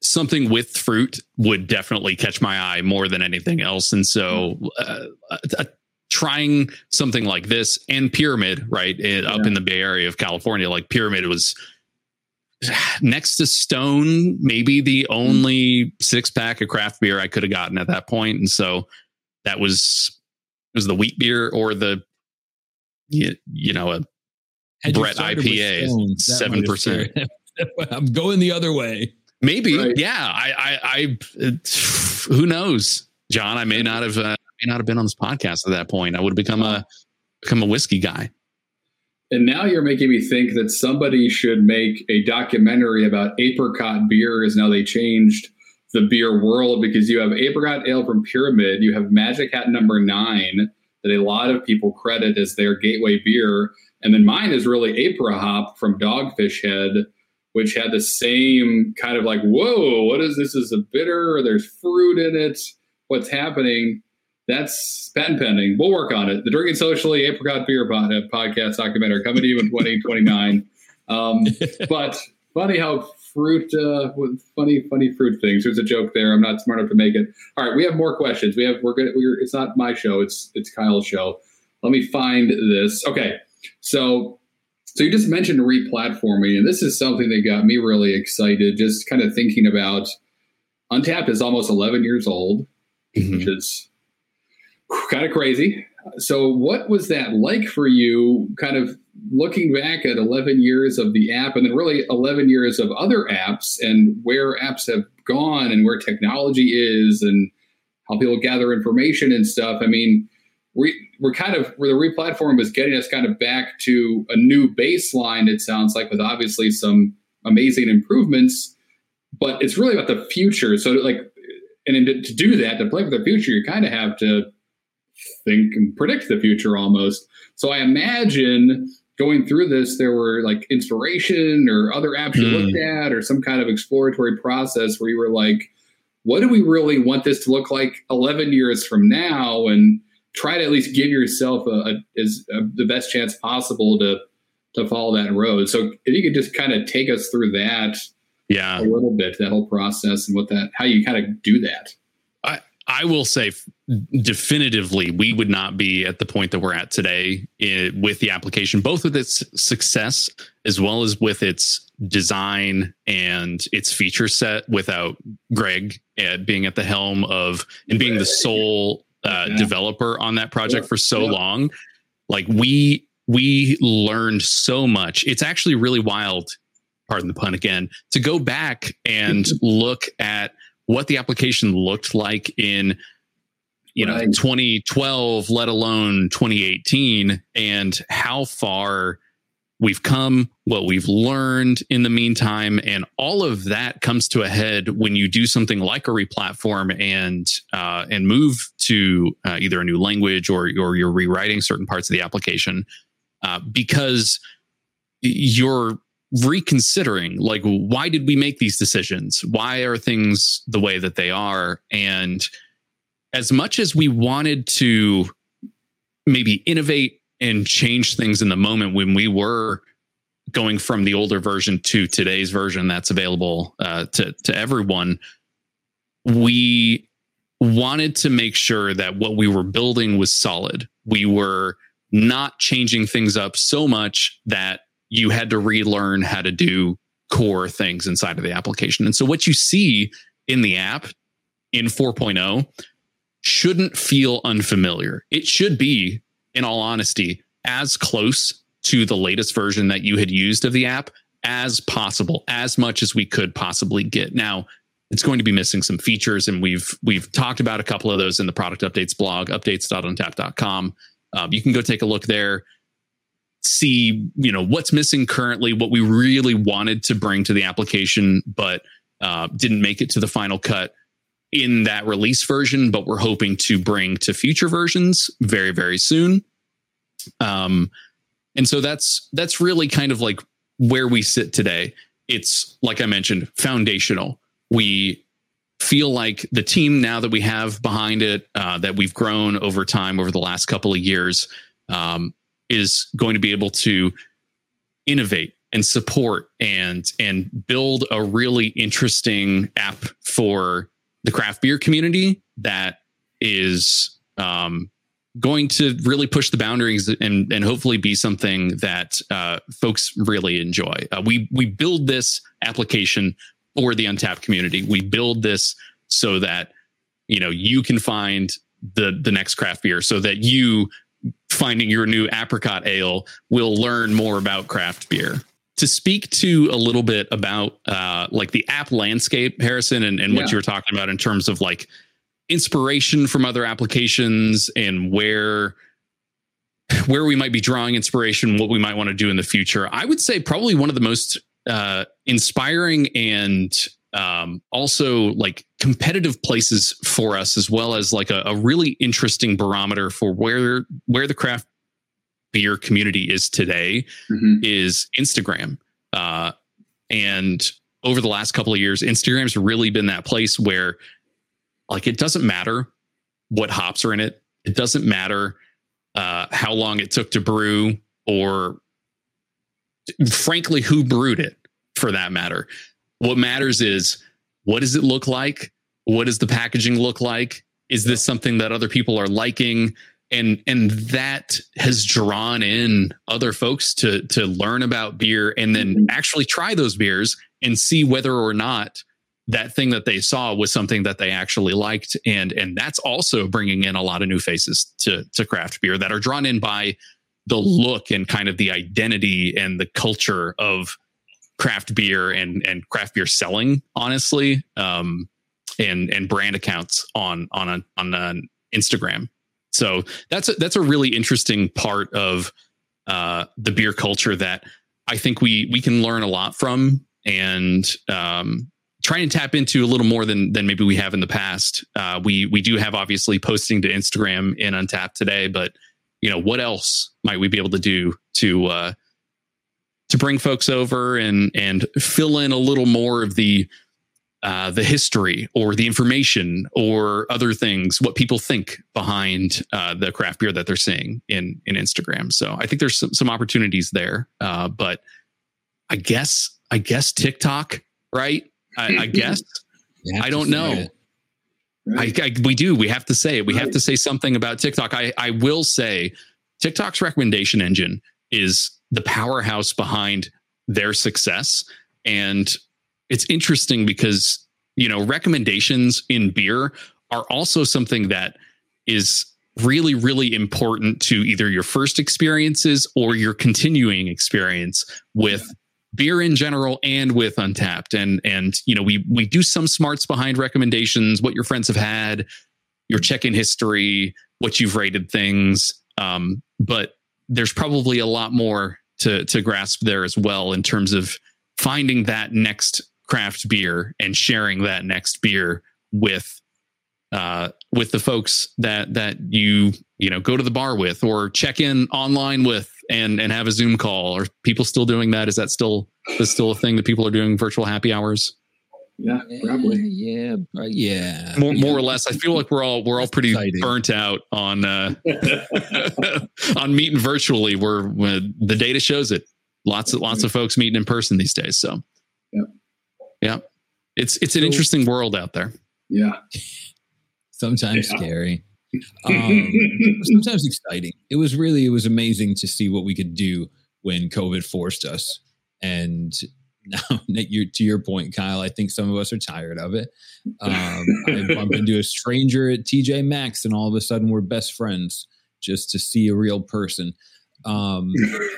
something with fruit would definitely catch my eye more than anything else. And so, uh, uh, trying something like this and Pyramid, right, it, yeah. up in the Bay Area of California, like Pyramid was next to Stone, maybe the only six pack of craft beer I could have gotten at that. And so that was was the wheat beer or the you, you know a Had Brett IPA seven percent. I'm going the other way. Maybe, right. yeah. I, I, I, who knows, John? I may not have, uh, may not have been on this podcast at that point. I would have become a, become a whiskey guy. And now you're making me think that somebody should make a documentary about apricot beer. beers. Now they changed the beer world because you have apricot ale from Pyramid, you have Magic Hat Number Nine that a lot of people credit as their gateway beer, and then mine is really Aprihop from Dogfish Head which had the same kind of like, whoa, what is this? Is a bitter? There's fruit in it. What's happening? That's patent pending. We'll work on it. The Drinking Socially Apricot Beer podcast documentary coming to you in 2029. Um, but funny how fruit, uh, funny, funny fruit things. There's a joke there. I'm not smart enough to make it. All right, we have more questions. We have, we're good. We're, it's not my show. It's, it's Kyle's show. Let me find this. Okay. So so you just mentioned replatforming, and this is something that got me really excited. Just kind of thinking about Untappd is almost 11 years old, mm-hmm. which is kind of crazy. So, what was that like for you? Kind of looking back at 11 years of the app, and then really 11 years of other apps, and where apps have gone, and where technology is, and how people gather information and stuff. I mean, we, we're kind of where the replatform is getting us kind of back to a new baseline. It sounds like with obviously some amazing improvements, but it's really about the future. So like, and to, to do that, to play for the future, you kind of have to think and predict the future almost. So I imagine going through this, there were like inspiration or other apps you mm. looked at, or some kind of exploratory process where you were like, what do we really want this to look like 11 years from now? And try to at least give yourself a, a, as a, the best chance possible to to follow that road. So if you could just kind of take us through that, yeah, a little bit, that whole process and what that, how you kind of do that. I I will say definitively, we would not be at the point that we're at today in, with the application, both with its success as well as with its design and its feature set, without Greg uh, being at the helm of and being the sole uh, yeah. developer on that project yeah. for so yeah. long. Like we we learned so much. It's actually really wild, pardon the pun again, to go back and look at what the application looked like in you know 2012 let alone 2018 and how far we've come, what we've learned in the meantime, and all of that comes to a head when you do something like a replatform and uh, and move to uh, either a new language or or you're rewriting certain parts of the application uh, because you're reconsidering like why did we make these decisions? Why are things the way that they are? And as much as we wanted to maybe innovate and change things in the moment when we were going from the older version to today's version that's available uh, to to everyone. We wanted to make sure that what we were building was solid. We were not changing things up so much that you had to relearn how to do core things inside of the application. And so what you see in the app in 4.0 shouldn't feel unfamiliar. It should be in all honesty, as close to the latest version that you had used of the app as possible, as much as we could possibly get. Now, it's going to be missing some features, and we've we've talked about a couple of those in the product updates blog, updates.untappd.com. Um, you can go take a look there, see you know what's missing currently, what we really wanted to bring to the application, but uh, didn't make it to the final cut in that release version, but we're hoping to bring to future versions very, very soon. Um, and so that's that's really kind of like where we sit today. It's like I mentioned, foundational. We feel like the team now that we have behind it, uh, that we've grown over time over the last couple of years, um, is going to be able to innovate and support and and build a really interesting app for the craft beer community that is um, going to really push the boundaries and and hopefully be something that uh, folks really enjoy. Uh, we we build this application for the Untappd community. We build this so that you know you can find the the next craft beer, so that you finding your new apricot ale will learn more about craft beer to speak to a little bit about uh, like the app landscape, Harrison, and, and yeah. what you were talking about in terms of like inspiration from other applications and where where we might be drawing inspiration, what we might want to do in the future. I would say probably one of the most uh, inspiring and um, also like competitive places for us, as well as like a, a really interesting barometer for where where the craft beer community is today mm-hmm. is Instagram. Uh, and over the last couple of years, Instagram's really been that place where, like, it doesn't matter what hops are in it. It doesn't matter uh, how long it took to brew, or frankly, who brewed it for that matter. What matters is what does it look like? What does the packaging look like? Is this something that other people are liking? And and that has drawn in other folks to to learn about beer and then mm-hmm. actually try those beers and see whether or not that thing that they saw was something that they actually liked and and that's also bringing in a lot of new faces to to craft beer that are drawn in by the look and kind of the identity and the culture of craft beer and and craft beer selling honestly um and and brand accounts on on a, on an Instagram so that's a, that's a really interesting part of uh, the beer culture that I think we we can learn a lot from and um, try and tap into a little more than than maybe we have in the past. Uh, we we do have obviously posting to Instagram in Untappd today, but you know what else might we be able to do to uh, to bring folks over and and fill in a little more of the uh, the history or the information or other things, what people think behind uh, the craft beer that they're seeing in in Instagram. So I think there's some, some opportunities there. Uh, but I guess I guess TikTok, right? I, I guess I don't know. Right. I, I, we do. We have to say it. We right. have to say something about TikTok. I, I will say TikTok's recommendation engine is the powerhouse behind their success. And it's interesting because you know recommendations in beer are also something that is really really important to either your first experiences or your continuing experience with beer in general and with Untappd and and you know we we do some smarts behind recommendations what your friends have had your check-in history what you've rated things. Um, but there's probably a lot more to to grasp there as well in terms of finding that next craft beer and sharing that next beer with uh, with the folks that that you you know go to the bar with or check in online with and and have a Zoom call. Are people still doing that? Is that still is still a thing that people are doing virtual happy hours? Yeah, probably. Yeah, yeah, yeah. More, more or less. I feel like we're all we're all pretty exciting. burnt out on uh, on meeting virtually. Where the data shows it. Lots of lots of folks meeting in person these days. So yeah. It's it's an so, interesting world out there. Yeah. Sometimes yeah. scary. Um, sometimes exciting. It was really it was amazing to see what we could do when COVID forced us. And now, to your point, Kyle, I think some of us are tired of it. Um, I bump into a stranger at TJ Maxx, and all of a sudden we're best friends just to see a real person. Um,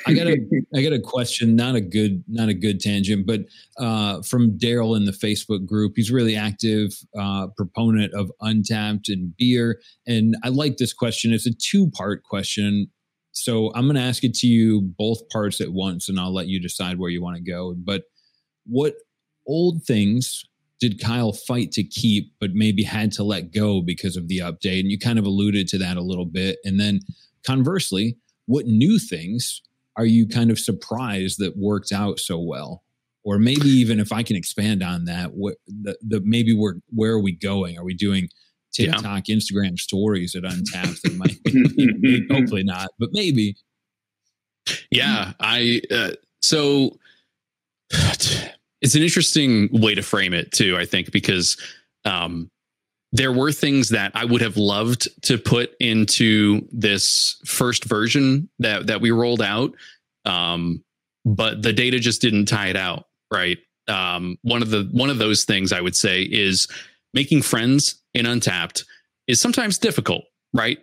I got a I got a question, not a good not a good tangent, but uh, from Daryl in the Facebook group. He's really active uh, proponent of Untappd and beer, and I like this question. It's a two part question, so I'm going to ask it to you both parts at once, and I'll let you decide where you want to go. But what old things did Kyle fight to keep, but maybe had to let go because of the update? And you kind of alluded to that a little bit, and then conversely what new things are you kind of surprised that worked out so well? or maybe even if I can expand on that, what the, the maybe we're where are we going? Are we doing TikTok, yeah. Instagram stories at Untappd? That might be, hopefully not, but maybe. Yeah, I uh, so it's an interesting way to frame it too. I think because um, there were things that I would have loved to put into this first version that that we rolled out, um, but the data just didn't tie it out right. Um, one of the one of those things I would say is making friends in Untappd is sometimes difficult, right?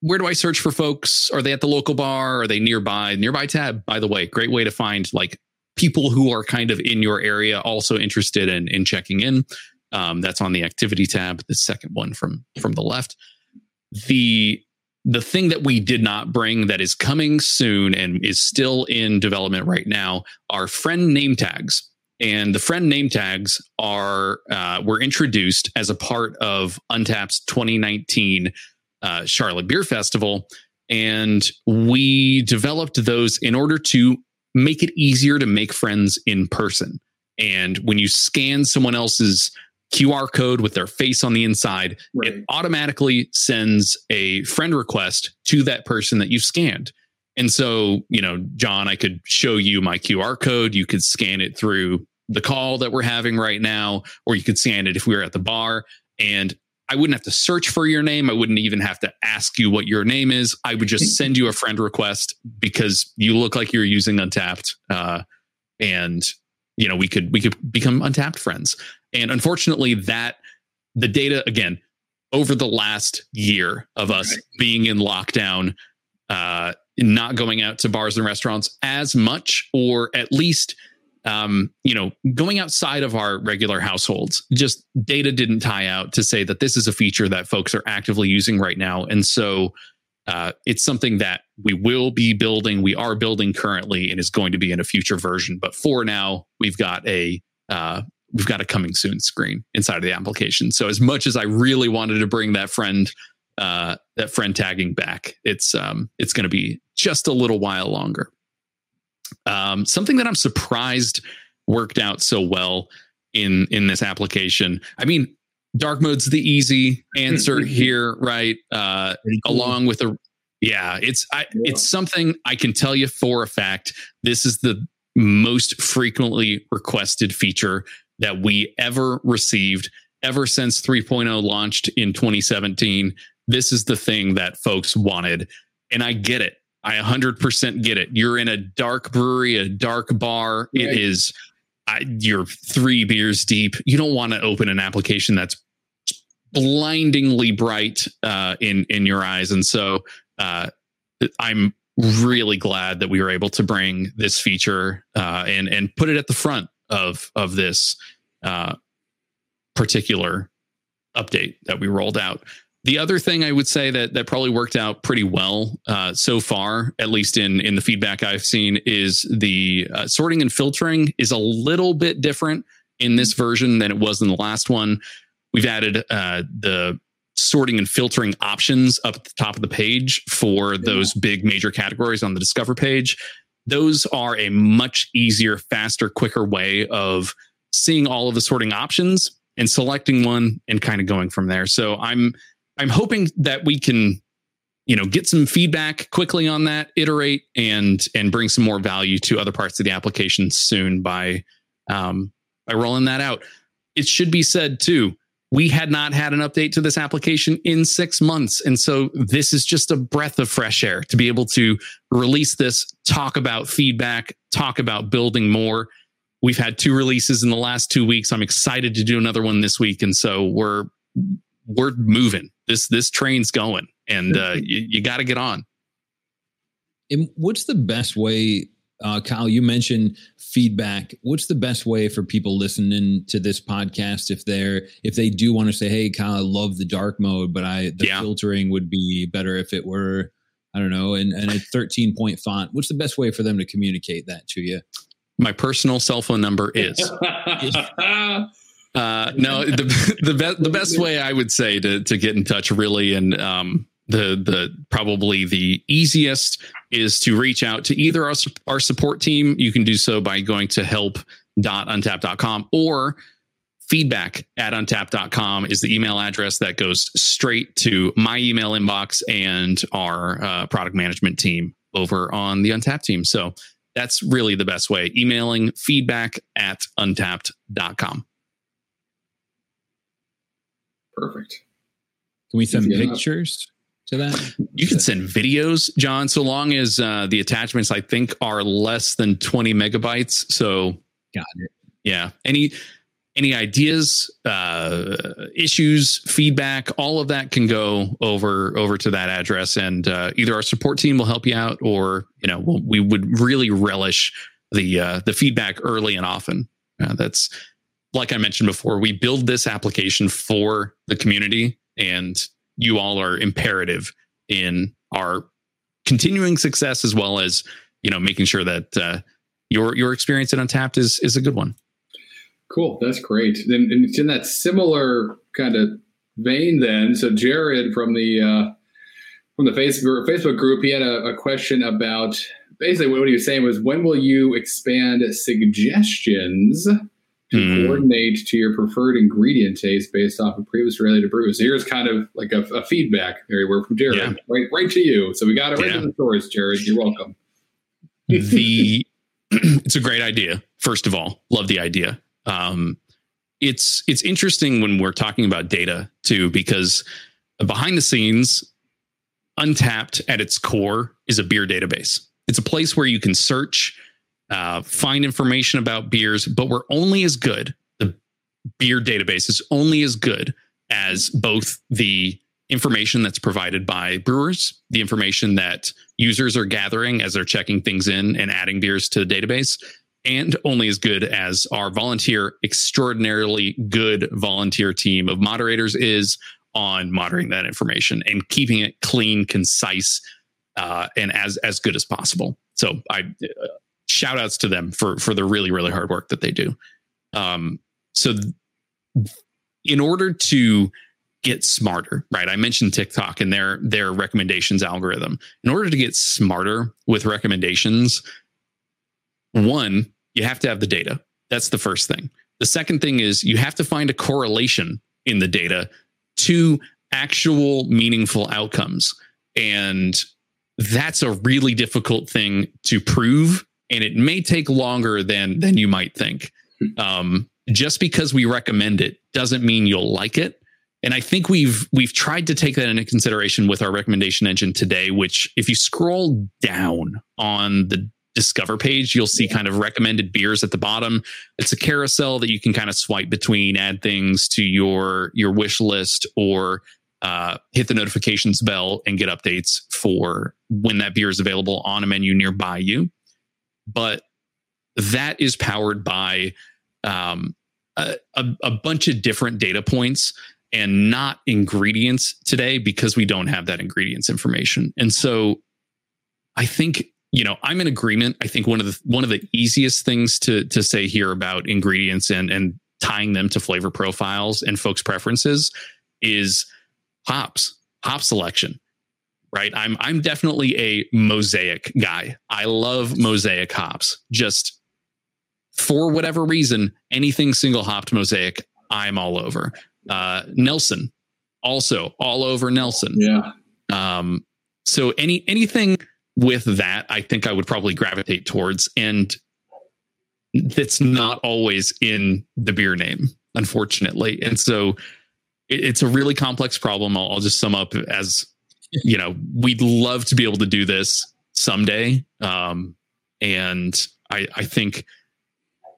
Where do I search for folks? Are they at the local bar? Are they nearby? Nearby tab, by the way, great way to find like people who are kind of in your area, also interested in in checking in. Um, that's on the activity tab, the second one from from the left. The the thing that we did not bring that is coming soon and is still in development right now are friend name tags. And the friend name tags are uh, were introduced as a part of Untappd's 2019 uh, Charlotte Beer Festival, and we developed those in order to make it easier to make friends in person. And when you scan someone else's QR code with their face on the inside, right. it automatically sends a friend request to that person that you've scanned. And so, you know, John, I could show you my QR code. You could scan it through the call that we're having right now, or you could scan it if we were at the bar. And I wouldn't have to search for your name. I wouldn't even have to ask you what your name is. I would just send you a friend request because you look like you're using Untappd, Uh, and you know, we could we could become Untappd friends. And unfortunately, that the data again over the last year of us right. being in lockdown, uh, not going out to bars and restaurants as much, or at least um, you know, going outside of our regular households, just data didn't tie out to say that this is a feature that folks are actively using right now. And so uh, it's something that we will be building, we are building currently, and is going to be in a future version. But for now, we've got a uh, we've got a coming soon screen inside of the application. So as much as I really wanted to bring that friend uh, that friend tagging back, it's um, it's going to be just a little while longer. Um, something that I'm surprised worked out so well in in this application. I mean, dark mode's the easy answer here, right? Uh, cool. Along with a yeah, it's I, yeah. it's something I can tell you for a fact. This is the most frequently requested feature that we ever received ever since 3.0 launched in 2017. This is the thing that folks wanted. And I get it. I 100% get it. You're in a dark brewery, a dark bar. Right. It is, I, you're three beers deep. You don't want to open an application that's blindingly bright uh, in in your eyes. And so uh, I'm really glad that we were able to bring this feature uh, and and put it at the front of of this uh, particular update that we rolled out. The other thing I would say that that probably worked out pretty well uh, so far, at least in in the feedback I've seen, is the uh, sorting and filtering is a little bit different in this version than it was in the last one. We've added uh, the sorting and filtering options up at the top of the page for those big major categories on the Discover page. Those are a much easier, faster, quicker way of seeing all of the sorting options and selecting one and kind of going from there. So I'm I'm hoping that we can, you know, get some feedback quickly on that, iterate, and and bring some more value to other parts of the application soon by um, by rolling that out. It should be said too. We had not had an update to this application in six months. And so this is just a breath of fresh air to be able to release this, talk about feedback, talk about building more. We've had two releases in the last two weeks. I'm excited to do another one this week. And so we're we're moving. This this train's going, and uh, you, you got to get on. And what's the best way, uh, Kyle? You mentioned feedback. What's the best way for people listening to this podcast if they're if they do want to say, "Hey, Kyle, I love the dark mode, but I the yeah. filtering would be better if it were." I don't know, and, and a 13 point font. What's the best way for them to communicate that to you? My personal cell phone number is Uh, no, the the best the best way I would say to to get in touch really and um, the the probably the easiest is to reach out to either our, our support team. You can do so by going to help untappd.com or feedback at untappd.com is the email address that goes straight to my email inbox and our uh, product management team over on the Untappd team. So that's really the best way. Emailing feedback at untappd.com. Perfect. Can we send pictures to that? You can send videos, John, so long as uh, the attachments, I think, are less than 20 megabytes. So, got it. Yeah. Any any ideas, uh, issues, feedback, all of that can go over over to that address, and uh, either our support team will help you out, or you know, we'll, we would really relish the uh, the feedback early and often. Uh, that's like I mentioned before. We build this application for the community, and you all are imperative in our continuing success as well as you know making sure that uh, your your experience at Untappd is is a good one. Cool, that's great. And, and it's in that similar kind of vein, then. So Jared from the uh, from the Facebook Facebook group, he had a, a question about basically what he was saying was when will you expand suggestions to mm. coordinate to your preferred ingredient taste based off of previous related brews. So here's kind of like a, a feedback there word from Jared, yeah. right, right to you. So we got it right yeah. in the stories, Jared. You're welcome. the it's a great idea. First of all, love the idea. Um, it's it's interesting when we're talking about data too, because behind the scenes, Untappd at its core is a beer database. It's a place where you can search, uh, find information about beers, but we're only as good. The beer database is only as good as both the information that's provided by brewers, the information that users are gathering as they're checking things in and adding beers to the database, and only as good as our volunteer, extraordinarily good volunteer team of moderators is on monitoring that information and keeping it clean, concise, uh, and as as good as possible. So I uh, shout outs to them for for the really really hard work that they do. Um, so th- in order to get smarter, right? I mentioned TikTok and their their recommendations algorithm. In order to get smarter with recommendations, one, you have to have the data. That's the first thing. The second thing is you have to find a correlation in the data to actual meaningful outcomes. And that's a really difficult thing to prove. And it may take longer than than you might think. Um, just because we recommend it doesn't mean you'll like it. And I think we've we've tried to take that into consideration with our recommendation engine today, which if you scroll down on the discover page, you'll see kind of recommended beers at the bottom. It's a carousel that you can kind of swipe between, add things to your your wish list, or uh, hit the notifications bell and get updates for when that beer is available on a menu nearby you. But that is powered by um, a, a bunch of different data points and not ingredients today because we don't have that ingredients information. And so I think you know, I'm in agreement. I think one of the one of the easiest things to to say here about ingredients and and tying them to flavor profiles and folks' preferences is hops, hop selection. Right. I'm I'm definitely a mosaic guy. I love mosaic hops. Just for whatever reason, anything single hopped mosaic, I'm all over. Uh, Nelson, also all over Nelson. Yeah. Um, so any anything with that, I think I would probably gravitate towards. And that's not always in the beer name, unfortunately. And so it, it's a really complex problem. I'll, I'll just sum up as you know, we'd love to be able to do this someday. Um, and I, I think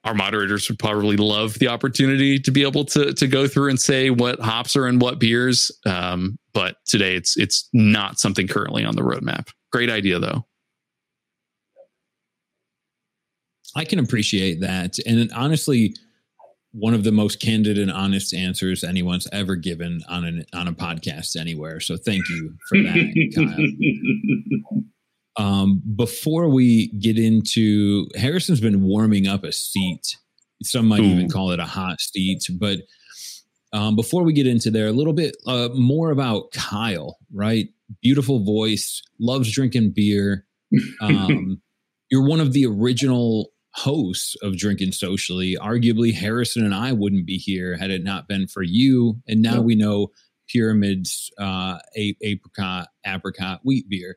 our moderators would probably love the opportunity to be able to to go through and say what hops are in what beers. Um, but today it's it's not something currently on the roadmap. Great idea though. I can appreciate that. And honestly, one of the most candid and honest answers anyone's ever given on an on a podcast anywhere. So thank you for that, Kyle. Um, before we get into Harrison's been warming up a seat. Some might Ooh. even call it a hot seat, but um, before we get into there, a little bit uh, more about Kyle, right? Beautiful voice, loves drinking beer. Um, you're one of the original hosts of Drinking Socially. Arguably, Harrison and I wouldn't be here had it not been for you. And now we know Pyramids, uh, apricot, apricot, wheat beer.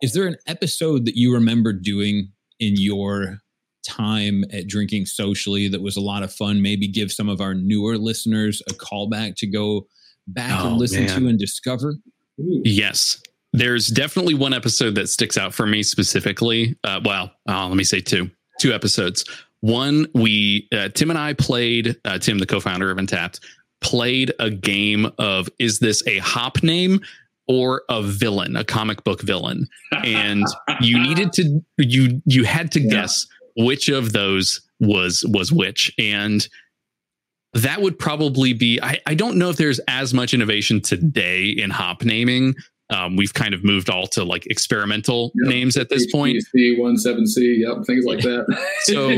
Is there an episode that you remember doing in your time at drinking socially that was a lot of fun? Maybe give some of our newer listeners a callback to go back oh, and listen man. to and discover. Yes, there's definitely one episode that sticks out for me specifically. Uh, well, uh, let me say two, two episodes. One, we uh, Tim and I played. Uh, Tim, the co-founder of Untappd, played a game of is this a hop name or a villain, a comic book villain, and you needed to you you had to yeah. guess which of those was was which, and that would probably be I, I don't know if there's as much innovation today in hop naming um, we've kind of moved all to like experimental yep. names at this point. One seven C, yep, things like that. so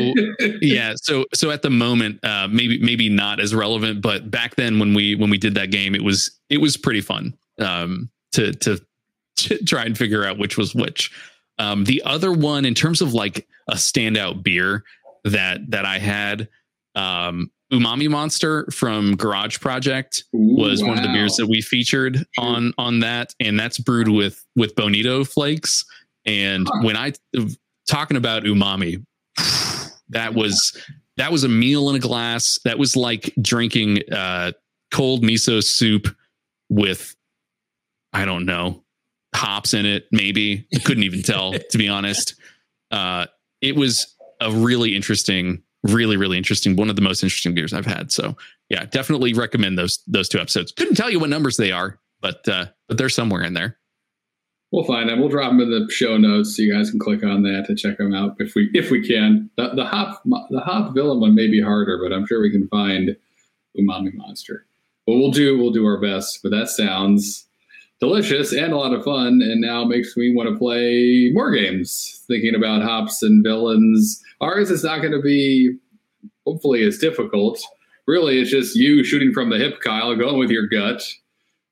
yeah, so so at the moment, uh, maybe maybe not as relevant, but back then when we when we did that game, it was it was pretty fun um, to to try and figure out which was which. Um, the other one, in terms of like a standout beer that that I had, um, Umami Monster from Garage Project was wow. one of the beers that we featured on on that, and that's brewed with with bonito flakes. And huh. when I talking about umami, that was that was a meal in a glass. That was like drinking uh, cold miso soup with I don't know hops in it. Maybe I couldn't even tell to be honest. Uh, it was a really interesting really really interesting one of the most interesting beers i've had. So yeah definitely recommend those those two episodes. Couldn't tell you what numbers they are but uh but they're somewhere in there. We'll find them. We'll drop them in the show notes so you guys can click on that to check them out if we if we can. The, the hop the hop villain one may be harder but i'm sure we can find umami monster. But we'll do we'll do our best but that sounds delicious and a lot of fun and now makes me want to play more games. Thinking about hops and villains. Ours is not going to be hopefully as difficult. Really it's just you shooting from the hip kyle going with your gut.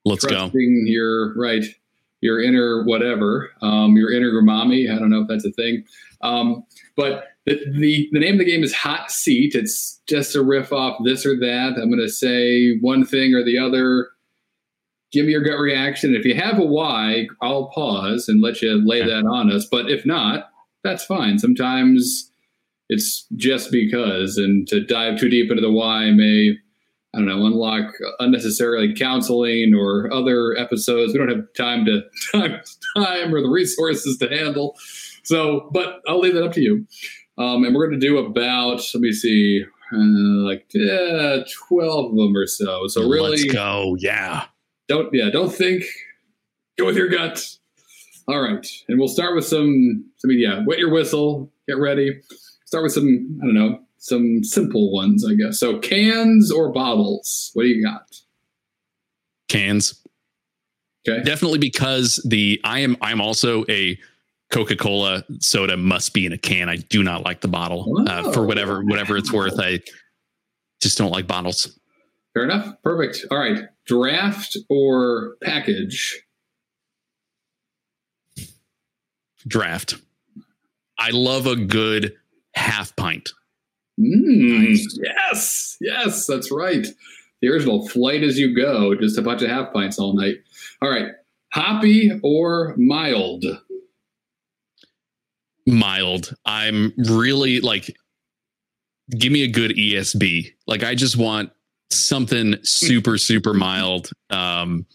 Let's go. Your right your inner whatever um, your inner umami. I don't know if that's a thing. Um, but the, the, the name of the game is hot seat. It's just a riff off this or that. I'm going to say one thing or the other give me your gut reaction. If you have a why, I'll pause and let you lay that on us. But if not, that's fine. Sometimes it's just because, and to dive too deep into the why may, I don't know, unlock unnecessarily counseling or other episodes. We don't have time to time, time or the resources to handle. So, but I'll leave that up to you. Um, and we're going to do about, let me see, uh, like yeah, 12 of them or so. So really, let's go. Yeah. Don't yeah, don't think. Go with your gut. All right, and we'll start with some. I mean, yeah, wet your whistle. Get ready. Start with some. I don't know. Some simple ones, I guess. So cans or bottles? What do you got? Cans. Okay. Definitely because the I am I'm also a Coca-Cola soda must be in a can. I do not like the bottle oh, uh, for whatever whatever it's worth. I just don't like bottles. Fair enough. Perfect. All right draft or package? Draft. I love a good half pint. Mm, nice. Yes, yes, that's right. The original flight as you go, just a bunch of half pints all night. All right, hoppy or mild? Mild. I'm really like, give me a good ESB. Like, I just want something super super mild. Um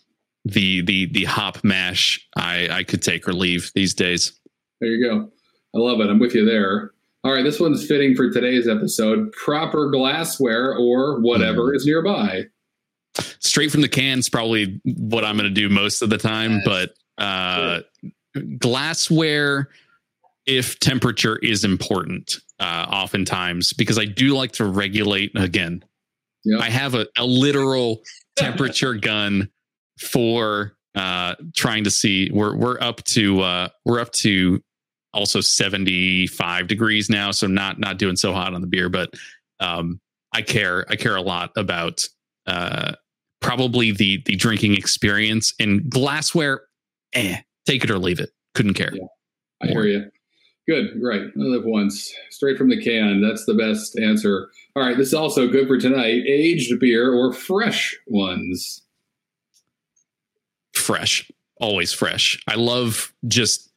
the the the hop mash i i could take or leave these days. There you go. I love it. I'm with you there. All right this one's fitting for today's episode. Proper glassware or whatever mm. is nearby. Straight from the can's probably what i'm going to do most of the time but uh glassware if temperature is important uh oftentimes because i do like to regulate again Yep. I have a, a literal temperature gun for uh, trying to see. We're we're up to uh, we're up to also 75 degrees now, so not not doing so hot on the beer, but um, I care I care a lot about uh, probably the the drinking experience and glassware. Eh, take it or leave it. Couldn't care. Yeah, I hear you. Good, right. I live once, straight from the can. That's the best answer. All right, this is also good for tonight. Aged beer or fresh ones? Fresh, always fresh. I love just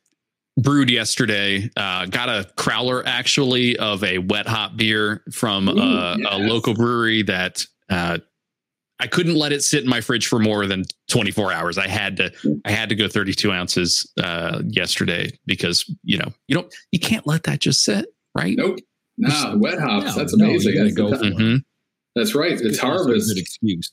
brewed yesterday. Uh, got a crowler actually of a wet hop beer from Ooh, uh, yes. a local brewery that uh, I couldn't let it sit in my fridge for more than 24 hours. I had to I had to go 32 ounces uh, yesterday because you know you don't you can't let that just sit right. Nope. Nah, wet hops. No, that's amazing. No, go mm-hmm. That's right. It's harvest. Good excuse.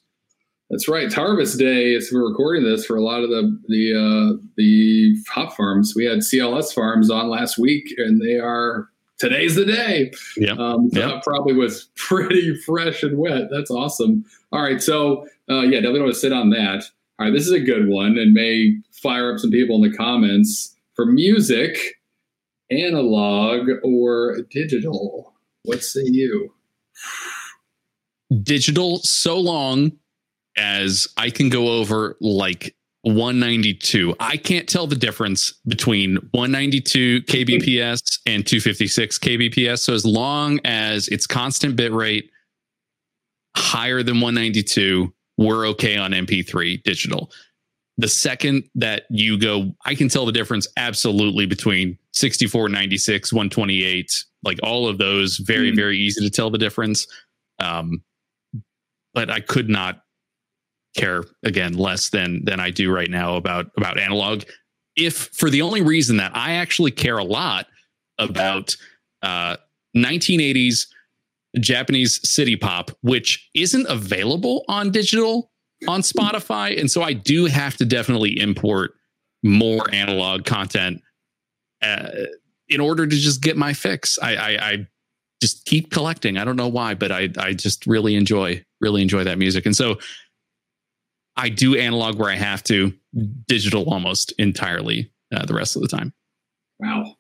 That's right. It's harvest day. As we're recording this for a lot of the the uh, the hop farms. We had CLS farms on last week, and they are today's the day. Yeah. Um, so yep. probably was pretty fresh and wet. That's awesome. All right. So, uh, yeah, definitely want to sit on that. All right. This is a good one and may fire up some people in the comments for music, analog or digital. What say you? Digital, so long as I can go over like 192. I can't tell the difference between 192 kbps and 256 kbps. So as long as it's constant bit rate higher than 192, we're okay on MP3 digital. The second that you go, I can tell the difference absolutely between 64, 96, 128, like all of those, very, mm. very easy to tell the difference. Um, but I could not care again less than than I do right now about about analog. If for the only reason that I actually care a lot about uh, 1980s Japanese city pop, which isn't available on digital on Spotify, and so I do have to definitely import more analog content uh, in order to just get my fix. I, I, I just keep collecting. I don't know why, but I I just really enjoy really enjoy that music, and so I do analog where I have to, digital almost entirely uh, the rest of the time. Wow.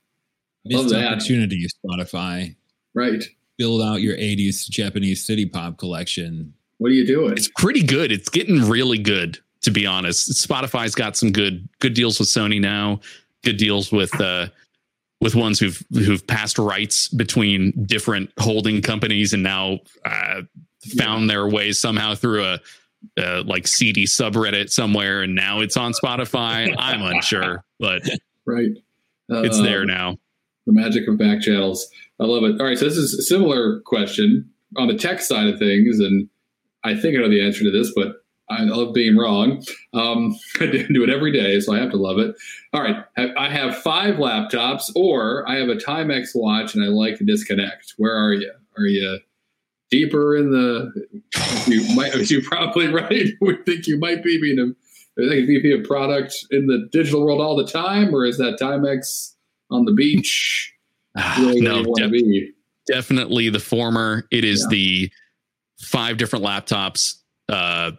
Missed opportunity, Spotify. Right. Build out your 80s Japanese city pop collection. What are you doing? It's pretty good. It's getting really good, to be honest. Spotify's got some good good deals with Sony now, good deals with uh with ones who've who've passed rights between different holding companies and now uh, found yeah. their way somehow through a uh, like CD subreddit somewhere, and now it's on Spotify. I'm unsure, but right, uh, it's there now. The magic of back channels. I love it. All right, so this is a similar question on the tech side of things, and I think I know the answer to this, but I love being wrong. Um, I do it every day, so I have to love it. All right, I have five laptops, or I have a Timex watch, and I like to disconnect. Where are you? Are you deeper in the you might as you probably right would think you might be being a think VP of product in the digital world all the time, or is that Timex on the beach? Really no, def- definitely the former. It is yeah. the five different laptops, uh,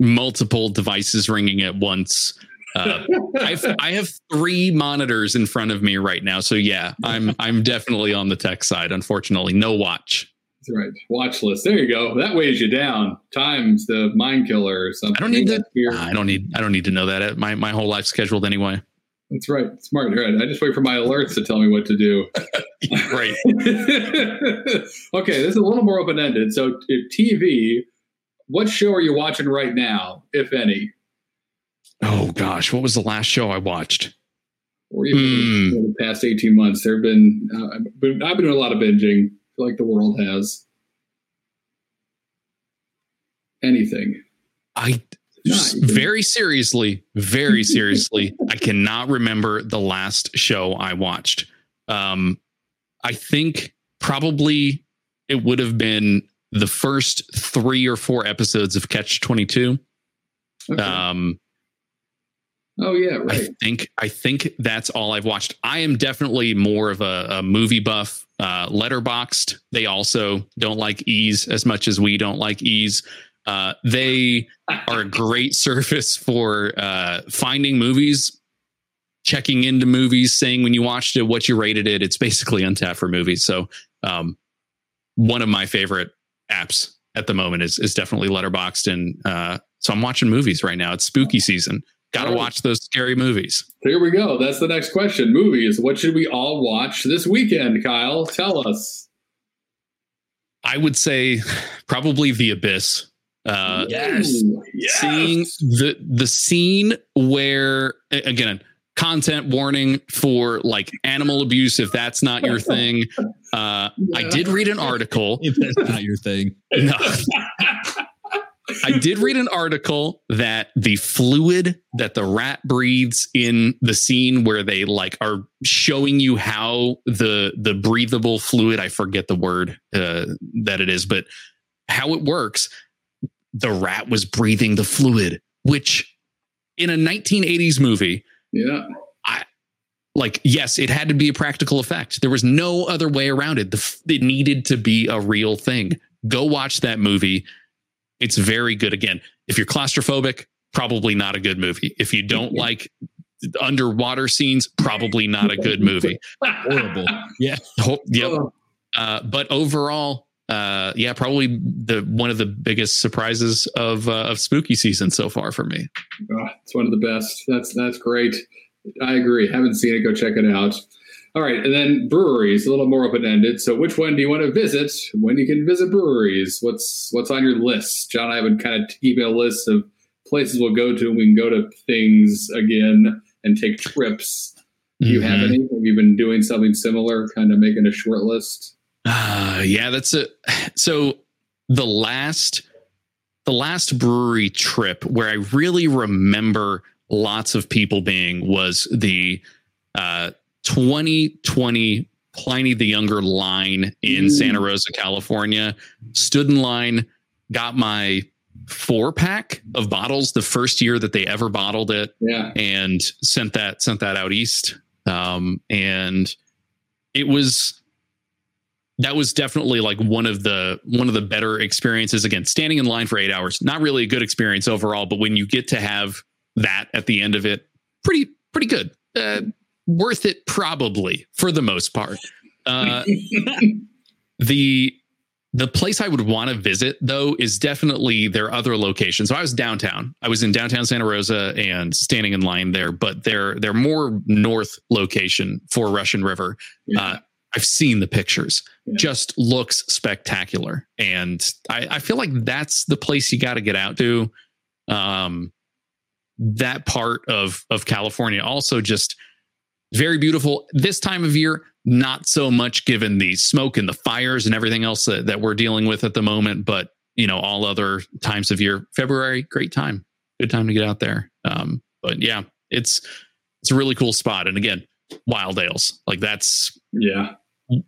multiple devices ringing at once. Uh, I've, I have three monitors in front of me right now, so yeah, I'm I'm definitely on the tech side. Unfortunately, no watch. That's right. Watch list. There you go. That weighs you down. Times the mind killer or something. I don't need to. I don't need. I don't need to know that. My my whole life scheduled anyway. That's right. Smart. Right. I just wait for my alerts to tell me what to do. right. okay. This is a little more open ended. So, TV, what show are you watching right now, if any? Oh gosh, what was the last show I watched? Or even mm. the past eighteen months, there have been. Uh, I've been doing a lot of binging like the world has anything. I very seriously, very seriously, I cannot remember the last show I watched. Um, I think probably it would have been the first three or four episodes of Catch Twenty Two. Okay. Um, oh yeah, right. I think I think that's all I've watched. I am definitely more of a, a movie buff uh, Letterboxd, they also don't like ease as much as we don't like ease. Uh, they are a great service for uh, finding movies, checking into movies, saying when you watched it, what you rated it. It's basically Untappd for movies. So, um, one of my favorite apps at the moment is is definitely Letterboxd, and uh, so I'm watching movies right now. It's spooky season. Got to watch those scary movies. Here we go. That's the next question. Movies. What should we all watch this weekend, Kyle? Tell us. I would say probably The Abyss. Uh, Yes. Yes. Seeing the the scene where again content warning for like animal abuse if that's not your thing. Uh, I did read an article. If that's not your thing. No. I did read an article that the fluid that the rat breathes in the scene where they like are showing you how the the breathable fluid I forget the word uh, that it is but how it works the rat was breathing the fluid which in a 1980s movie Yeah. like yes it had to be a practical effect. There was no other way around it. The, it needed to be a real thing. Go watch that movie it's very good again if you're claustrophobic probably not a good movie if you don't like underwater scenes probably not a good movie Horrible. Yeah. Yep. Oh, Uh, but overall uh, yeah probably the one of the biggest surprises of uh, of spooky season so far for me oh, it's one of the best. That's that's great. I agree. Haven't seen it. Go check it out. All right, and then breweries, a little more open ended. So, which one do you want to visit? When you can visit breweries? What's what's on your list? John, and I would kind of email lists of places we'll go to, and we can go to things again and take trips. Do you have Mhm. any? Have you been doing something similar? Kind of making a short list. Uh, yeah, that's it. So the last the last brewery trip where I really remember lots of people being was the uh 2020 Pliny the Younger line in Mm. Santa Rosa, California. Stood in line, got my four pack of bottles the first year that they ever bottled it Yeah. and sent that sent that out east um and it was that was definitely like one of the one of the better experiences again standing in line for 8 hours not really a good experience overall but when you get to have that at the end of it pretty pretty good uh, worth it probably for the most part uh the the place I would want to visit though is definitely their other location. So I was downtown. I was in downtown Santa Rosa and standing in line there, but their their more north location for Russian River. Yeah. Uh, I've seen the pictures. Yeah. Just looks spectacular, and I, I feel like that's the place you got to get out to. Um, that part of of California also just very beautiful. This time of year not so much given the smoke and the fires and everything else that, that we're dealing with at the moment but you know all other times of year. February great time. Good time to get out there. Um but yeah it's it's a really cool spot. And again wild ales. Like that's yeah.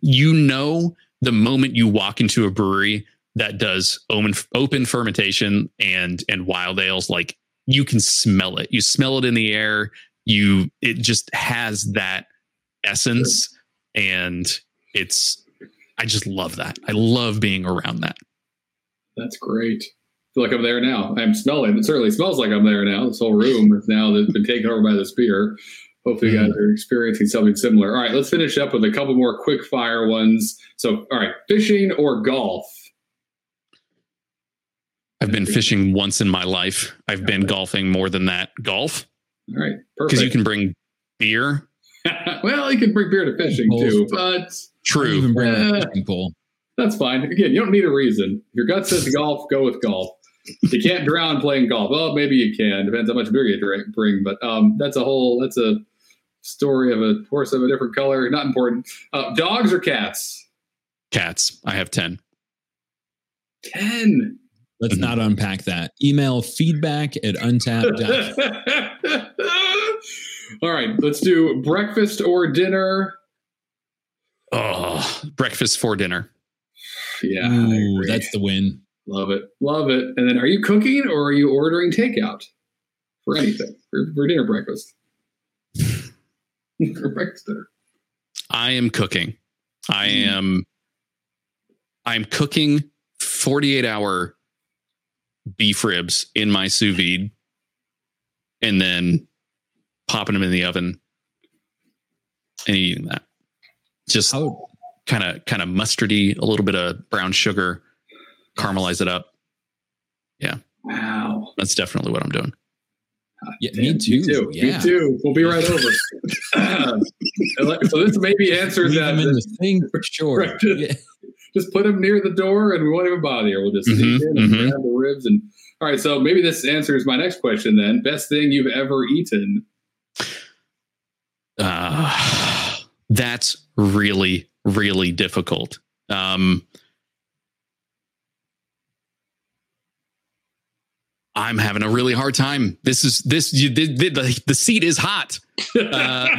you know the moment you walk into a brewery that does open open fermentation and and wild ales like you can smell it. You smell it in the air you it just has that essence and it's i just love that i love being around that That's great. I feel like I'm there now. I'm smelling. It certainly smells like I'm there now. This whole room is now that's been taken over by this beer. Hopefully, you guys mm. are experiencing something similar. All right, let's finish up with a couple more quick fire ones. So, all right, fishing or golf? i've been fishing once in my life i've been golfing more than that golf All right, because you can bring beer well, you can bring beer to fishing too, but Don't true Even bring Uh, a fishing pole. that's fine. Again, you don't need a reason. If your gut says golf, go with golf. You can't drown playing golf. Well, maybe you can. Depends how much beer you drink, bring. But um, that's a whole. That's a story of a horse of a different color. Not important. Uh, dogs or cats? cats i have 10 Ten. Let's Mhm. not unpack that. Email feedback at Untappd. All right, let's do breakfast or dinner. oh breakfast for dinner Yeah, Ooh, that's the win. love it, love it. And then, are you cooking or are you ordering takeout for anything for, for dinner, breakfast? for breakfast dinner. I am cooking. I am I'm cooking 48 hour beef ribs in my sous vide and then popping them in the oven and eating that. Just oh. kind of kind of mustardy, a little bit of brown sugar, caramelize it up. Yeah. Wow. That's definitely what I'm doing. Yeah, Damn, me too. Me too. Yeah. Me too. We'll be right over. so this maybe answers Leave that. them in the thing for sure. Right, Yeah. Just put them near the door, and we won't even bother you. We'll just sneak Mhm, in and mhm. grab the ribs. And all right, so maybe this answers my next question. Then, best thing you've ever eaten? Uh, that's really, really difficult. Um, I'm having a really hard time. This is this you, the, the the seat is hot. Uh,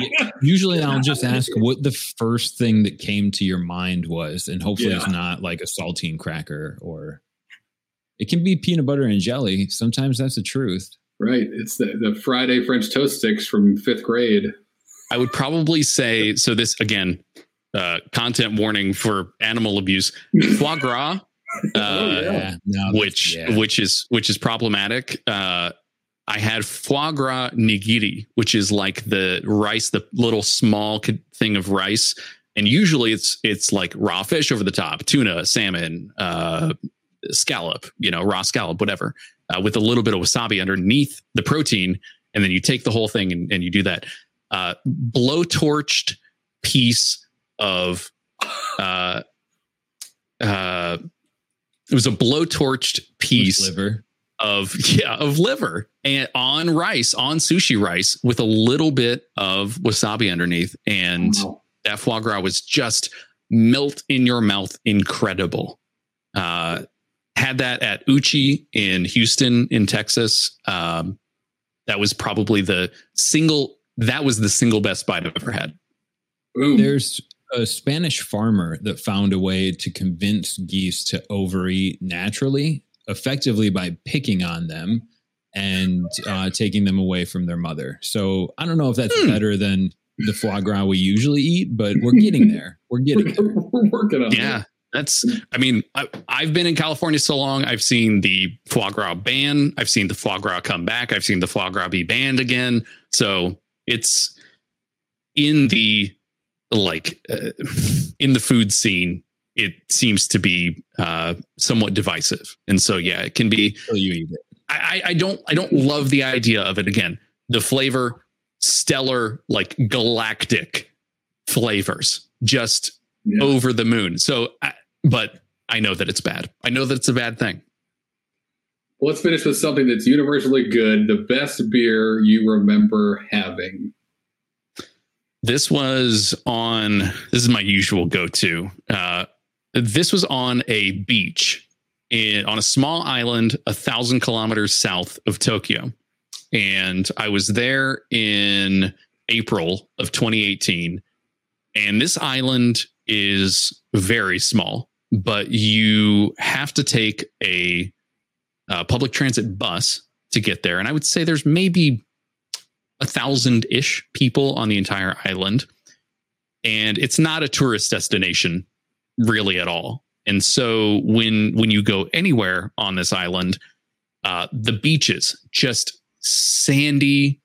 Usually I'll just ask what the first thing that came to your mind was, and hopefully it's not like a saltine cracker or it can be peanut butter and jelly. Sometimes that's the truth. right, it's the, the Friday French toast sticks from fifth grade. I would probably say so. This again, uh, content warning for animal abuse. Foie gras. Uh, Oh, yeah. no, which yeah. which is which is problematic. Uh, I had foie gras nigiri, which is like the rice, the little small thing of rice, and usually it's it's like raw fish over the top, tuna, salmon, uh, scallop, you know, raw scallop, whatever, uh, with a little bit of wasabi underneath the protein, and then you take the whole thing and, and you do that. Uh, blowtorched piece of uh, uh, it was a blowtorched piece liver. of yeah of liver and on rice on sushi rice with a little bit of wasabi underneath and Wow. that foie gras was just melt in your mouth incredible uh had that at uchi in houston in texas um that was probably the single that was the single best bite i've ever had Boom. There's a Spanish farmer that found a way to convince geese to overeat naturally, effectively by picking on them and uh, taking them away from their mother. So I don't know if that's Hmm. better than the foie gras we usually eat, but we're getting there. We're getting there. We're working on Yeah, that's. I mean, I, I've been in California so long. I've seen the foie gras ban. I've seen the foie gras come back. I've seen the foie gras be banned again. So it's in the like uh, in the food scene. It seems to be uh, somewhat divisive, and so yeah, it can be. Till you eat it. I, I I don't I don't love the idea of it. Again, the flavor, stellar, like galactic flavors, just Yeah. over the moon. So, I, but I know that it's bad. I know that it's a bad thing. Let's finish with something that's universally good. The best beer you remember having. This was on. This is my usual go-to. Uh, this was on a beach in on a small island, a thousand kilometers south of Tokyo, and I was there in April of 2018. And this island is very small, but you have to take a, uh public transit bus to get there. And I would say there's maybe a thousand ish people on the entire island. And it's not a tourist destination really at all. And so when when you go anywhere on this island, uh, the beaches just sandy,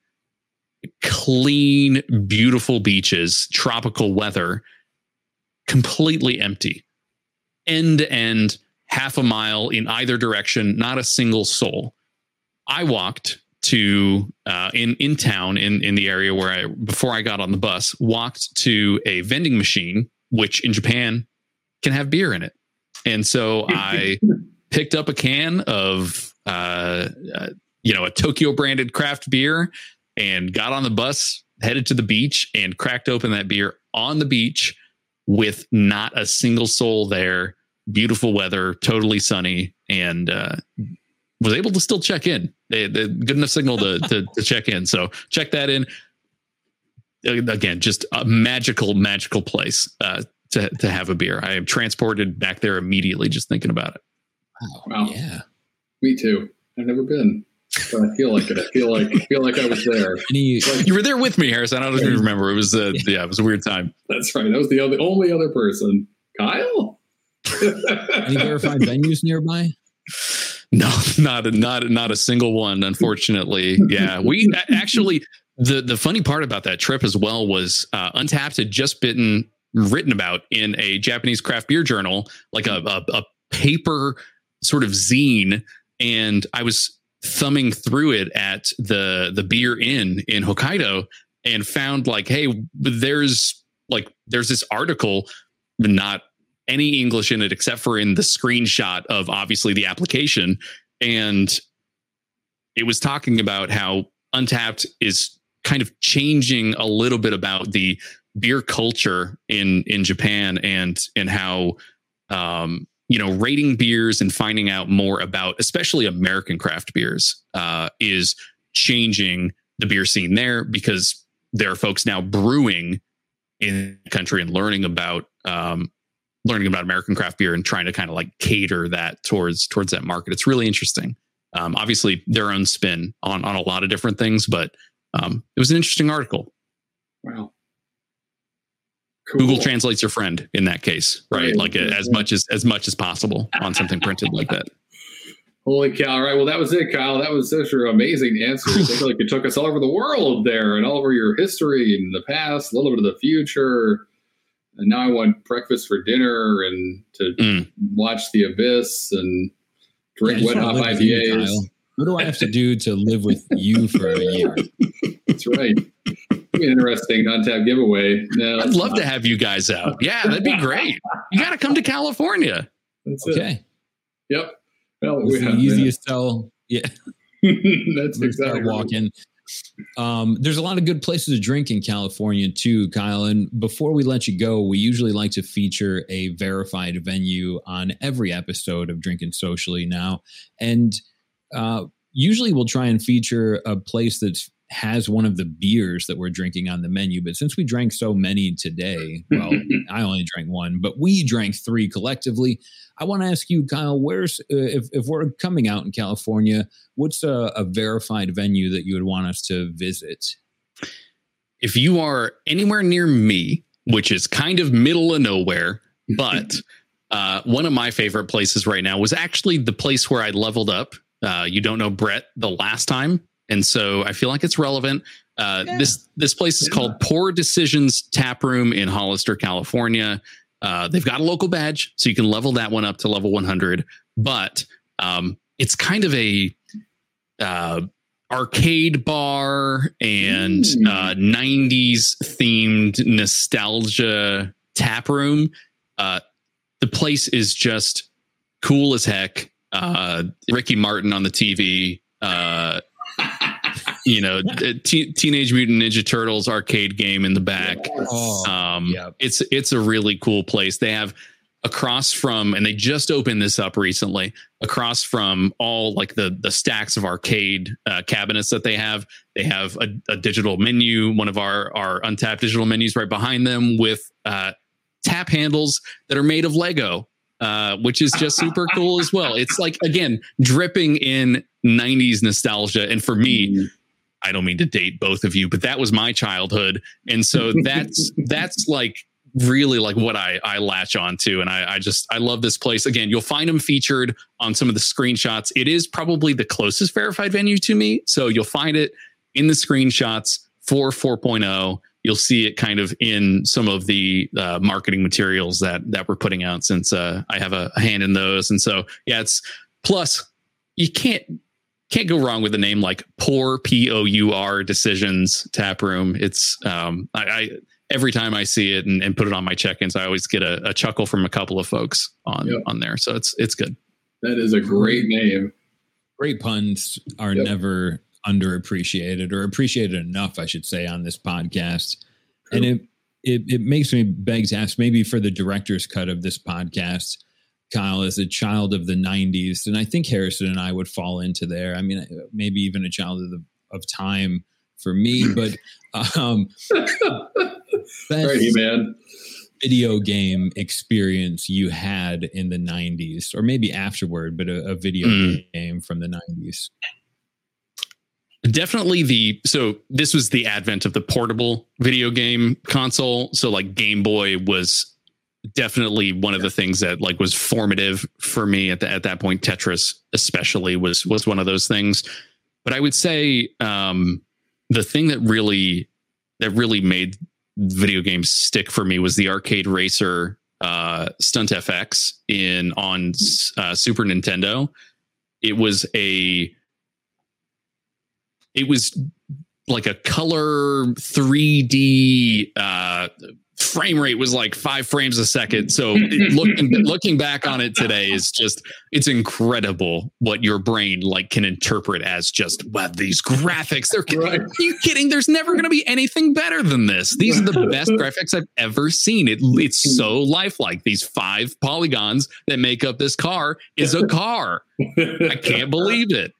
clean, beautiful beaches, tropical weather, completely empty, end to end, half a mile in either direction, not a single soul. I walked to uh, in in town in in the area where I before I got on the bus walked to a vending machine which in Japan can have beer in it, and so I picked up a can of uh, uh, you know a Tokyo branded craft beer and got on the bus headed to the beach and cracked open that beer on the beach with not a single soul there. Beautiful weather, totally sunny, and uh, was able to still check in. They, they good enough signal to, to to check in. So check that in. Uh, Again, just a magical, magical place uh, to to have a beer. I am transported back there immediately just thinking about it. Wow. Wow. Yeah. Me too. I've never been, but I feel like it. I feel like I feel like I was there. Any You were there with me, Harrison. I don't know if you remember. It was uh, yeah, it was a weird time. That's right. That was the other, only other person. Kyle. any verified venues nearby? No, not a, not not a single one. Unfortunately, yeah. We actually the the funny part about that trip as well was uh, Untappd had just been written about in a Japanese craft beer journal, like a, a, a paper sort of zine, and I was thumbing through it at the the beer inn in Hokkaido and found like, hey, there's like there's this article, not any English in it except for in the screenshot of obviously the application, and it was talking about how Untappd is kind of changing a little bit about the beer culture in in Japan and and how um, you know rating beers and finding out more about especially American craft beers uh, is changing the beer scene there because there are folks now brewing in the country and learning about um, learning about American craft beer and trying to kind of like cater that towards towards that market. It's really interesting. Um, obviously, their own spin on on a lot of different things, but um, it was an interesting article. Wow. Cool. Google translates your friend in that case, right? right. Like as much as as much as possible on something printed like that. Holy cow! All right, well that was it, Kyle. That was such an amazing answer. I feel like it took us all over the world there, and all over your history and the past, a little bit of the future. And now I want breakfast for dinner and to mm. watch The Abyss and drink yeah, wet hop IPAs. You, what do I have to do to live with you for a year? That's right. Interesting Untappd giveaway. No, I'd love not. to have you guys out. Yeah, that'd be great. You got to come to California. That's okay. It. Yep. Well, we the easiest sell. Yeah. That's exactly walking. Um, there's a lot of good places to drink in California too, Kyle. And before we let you go, we usually like to feature a verified venue on every episode of Drinking Socially now. And uh, usually we'll try and feature a place that's has one of the beers that we're drinking on the menu. But since we drank so many today, well, I only drank one, but we drank three collectively. I want to ask you, Kyle, where's uh, if if we're coming out in California, what's a, a verified venue that you would want us to visit? If you are anywhere near me, which is kind of middle of nowhere, but uh, one of my favorite places right now was actually the place where I leveled up uh, you don't know Brett the last time, and so I feel like it's relevant. Uh, yeah. This this place is yeah. called Pour Decisions Tap Room in Hollister, California. Uh, they've got a local badge, so you can level that one up to level 100. But um, it's kind of a uh, arcade bar and mm. 90s themed nostalgia tap room. Uh, the place is just cool as heck uh, Ricky Martin on the TV. You know, t- Teenage Mutant Ninja Turtles arcade game in the back. Oh, um, yep. It's it's a really cool place. They have across from, and they just opened this up recently. Across from all like the the stacks of arcade uh, cabinets that they have, they have a, a, digital menu. One of our our Untappd digital menus right behind them with uh, tap handles that are made of Lego. Uh, which is just super cool as well. It's like again dripping in '90s nostalgia, and for me, mm-hmm. I don't mean to date both of you, but that was my childhood, and so that's that's like really like what I I latch on to, and I I just I love this place. Again, you'll find them featured on some of the screenshots. It is probably the closest verified venue to me, so you'll find it in the screenshots for 4.0 you'll see it kind of in some of the uh, marketing materials that that we're putting out since uh, I have a, a, hand in those. And so yeah, it's plus you can't can't go wrong with a name like Pour P O U R Decisions Tap Room. It's um, I, I every time I see it and, and, put it on my check-ins, I always get a, a chuckle from a couple of folks on yep. on there. So it's it's good. That is a great name. Great puns are yep. never underappreciated or appreciated enough, I should say, on this podcast. True. And it, it it makes me beg to ask, maybe for the director's cut of this podcast, Kyle, as a child of the '90s, and I think Harrison and I would fall into there. I mean, maybe even a child of the of time for me, but um, right, man video game experience you had in the 90s or maybe afterward but a, a video mm. game from the 90s definitely the so this was the advent of the portable video game console so like game boy was definitely one of the things that like was formative for me at, the, at that point. Tetris especially was was one of those things. But i would say um the thing that really that really made video games stick for me was the arcade racer uh stunt fx in on uh, super nintendo. It was a it was like a color 3D uh, frame rate was like five frames a second. So looking looking back on it today is just it's incredible what your brain like can interpret as just wow these graphics. They're right. are you kidding? There's never going to be anything better than this. These are the best graphics I've ever seen. It it's so lifelike. These five polygons that make up this car is a car. I can't believe it.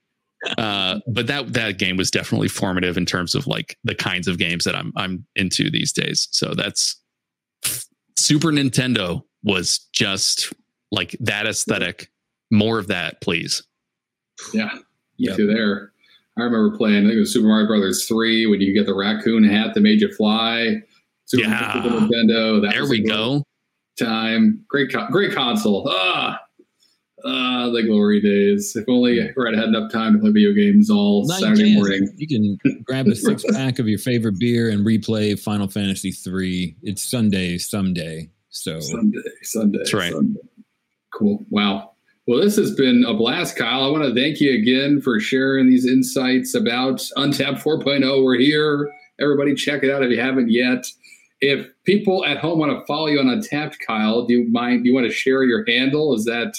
Uh, but that that game was definitely formative in terms of like the kinds of games that I'm I'm into these days. So that's Super Nintendo was just like that aesthetic. More of that, please. Yeah, you yep. there. I remember playing. I think it was Super Mario Brothers three when you get the raccoon hat that made you fly. Super, yeah, Super Nintendo. That there we go. Time, great, great console. Ah, Ah, the glory days. If only I had enough time to play video games all no, Saturday you morning. You can grab a six pack of your favorite beer and replay Final Fantasy three. It's Sunday someday. So Sunday, Sunday. That's right. Sunday. Cool. Wow. Well, this has been a blast, Kyle. I want to thank you again for sharing these insights about Untappd 4.0. We're here. Everybody, check it out if you haven't yet. If people at home want to follow you on Untappd, Kyle, do you mind? Do you want to share your handle? Is that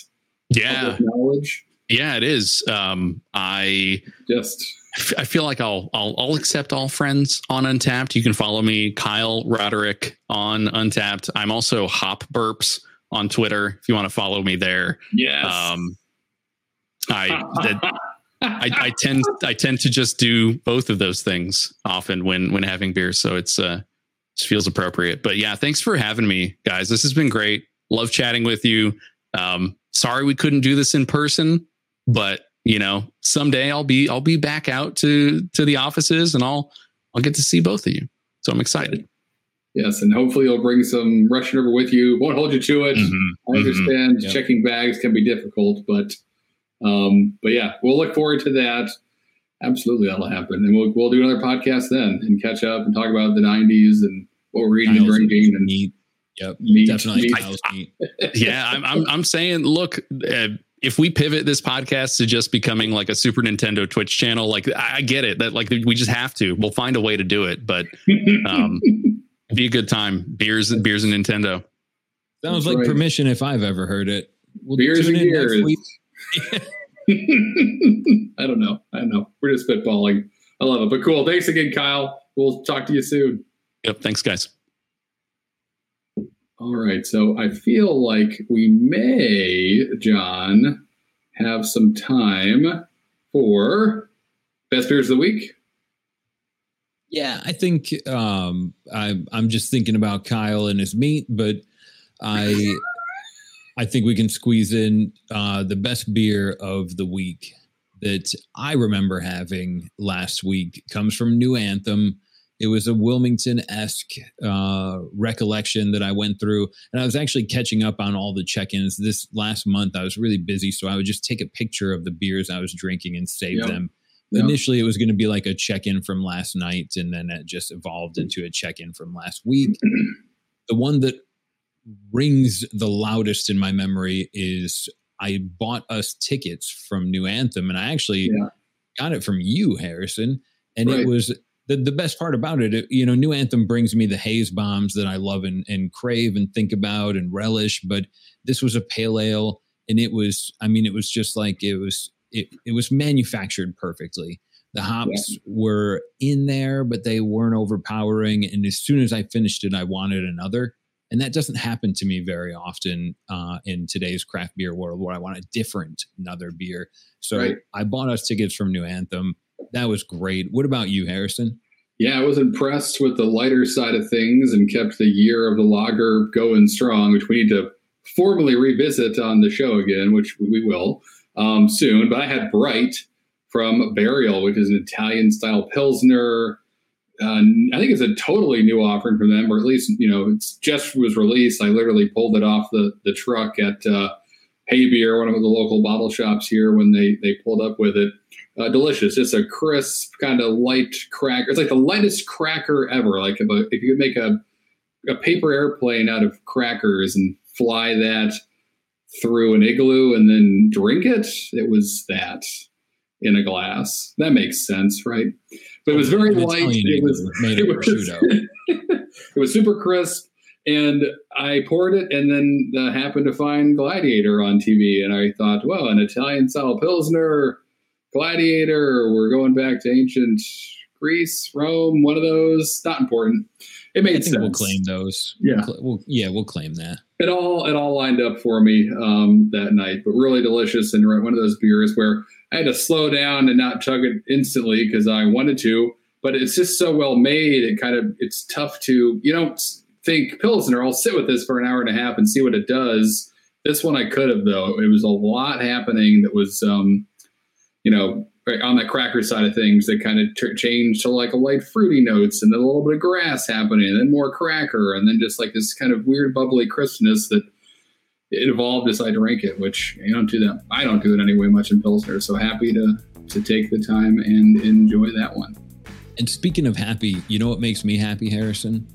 yeah knowledge yeah it is um i just I feel like I'll, I'll I'll accept all friends on Untappd. You can follow me, Kyle Roderick on Untappd. I'm also Hop Burps on Twitter if you want to follow me there. Yes. Um, I, that, I I tend I tend to just do both of those things often when when having beer, so it's uh just feels appropriate. But yeah, thanks for having me, guys. This has been great. Love chatting with you. Um, sorry we couldn't do this in person, but you know, someday I'll be I'll be back out to to the offices and I'll I'll get to see both of you. So I'm excited. Yes, and hopefully you'll bring some Russian River with you. Won't hold you to it. Mm-hmm, I understand mm-hmm, checking bags can be difficult, but um, but yeah, we'll look forward to that. Absolutely, that'll happen, and we'll we'll do another podcast then and catch up and talk about the '90s and what we're eating and drinking and neat Yep, meat, definitely. Meat. I, yeah, I'm, I'm, I'm saying, look, uh, if we pivot this podcast to just becoming like a Super Nintendo Twitch channel, like I get it that like we just have to. We'll find a way to do it, but um, be a good time. Beers and beers and Nintendo. Sounds That's like right. permission if I've ever heard it. We'll beers and beers. I don't know. I don't know. We're just spitballing. I love it. But cool. Thanks again, Kyle. We'll talk to you soon. Yep. Thanks, guys. All right. So I feel like we may, John, have some time for best beers of the week. Yeah, I think um, I, I'm just thinking about Kyle and his meat, but I I think we can squeeze in uh, the best beer of the week that I remember having last week comes from New Anthem it was a Wilmington esque uh, recollection that I went through. And I was actually catching up on all the check ins this last month. I was really busy. So I would just take a picture of the beers I was drinking and save yep. them. Yep. Initially, it was going to be like a check in from last night. And then it just evolved into a check in from last week. the one that rings the loudest in my memory is I bought us tickets from New Anthem. And I actually yeah. got it from you, Harrison. And right. it was the, the best part about it, it, you know, New Anthem brings me the haze bombs that I love and, and crave and think about and relish. But this was a pale ale, and it was, I mean, it was just like it was, it, it was manufactured perfectly. The hops yeah. were in there, but they weren't overpowering. And as soon as I finished it, I wanted another. And that doesn't happen to me very often uh, in today's craft beer world where I want a different another beer. So right. I bought us tickets from New Anthem that was great. What about you, Harrison? Yeah, I was impressed with the lighter side of things and kept the year of the lager going strong, which we need to formally revisit on the show again, which we will um, soon. But I had Bright from Burial, which is an Italian style Pilsner. Uh, I think it's a totally new offering from them, or at least, you know, it's just was released. I literally pulled it off the, the truck at uh, Hey Beer, one of the local bottle shops here, when they, they pulled up with it uh, delicious. It's a crisp, kind of light cracker. It's like the lightest cracker ever. Like if, a, if you could make a, a paper airplane out of crackers and fly that through an igloo and then drink it, it was that. in a glass. That makes sense, right? But it was very light. It was, made it, was, it was super crisp. And I poured it and then uh, happened to find Gladiator on TV. And I thought, well, an Italian style Pilsner, Gladiator, we're going back to ancient Greece, Rome, one of those. Not important. It made sense. We'll claim those. Yeah. We'll, we'll, yeah, we'll claim that. It all it all lined up for me um, that night, but really delicious and one of those beers where I had to slow down and not chug it instantly because I wanted to. But it's just so well made. It kind of it's tough to you don't think Pilsner. I'll sit with this for an hour and a half and see what it does. This one I could have though. It was a lot happening that was, um, you know, on the cracker side of things that kind of t- to like a light fruity notes and then a little bit of grass happening and then more cracker and then just like this kind of weird bubbly crispness that it evolved as I drank it, which you don't do that. I don't do it anyway much in Pilsner. So happy to to take the time and enjoy that one. And speaking of happy, you know what makes me happy, Harrison?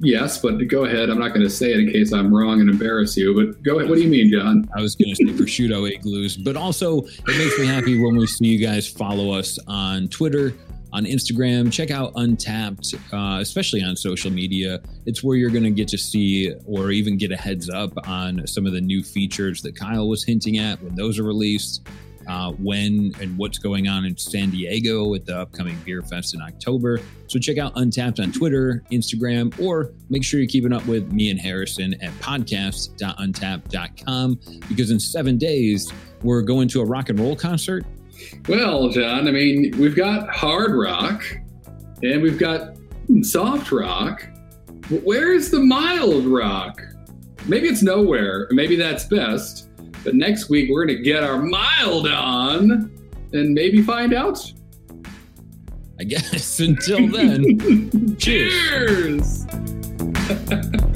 Yes, but go ahead. I'm not going to say it in case I'm wrong and embarrass you. But go ahead. What do you mean, John? I was going to say prosciutto igloos, but also it makes me happy when we see you guys follow us on Twitter, on Instagram. Check out Untappd, uh, especially on social media. It's where you're going to get to see or even get a heads up on some of the new features that Kyle was hinting at when those are released. Uh, when and what's going on in San Diego at the upcoming Beer Fest in October. So check out Untappd on Twitter, Instagram, or make sure you're keeping up with me and Harrison at podcast.untappd.com because in seven days, we're going to a rock and roll concert well, John, I mean, we've got hard rock and we've got soft rock. Where's the mild rock? Maybe it's nowhere. Maybe that's best. But next week we're going to get our mild on and maybe find out. I guess until then, cheers. cheers.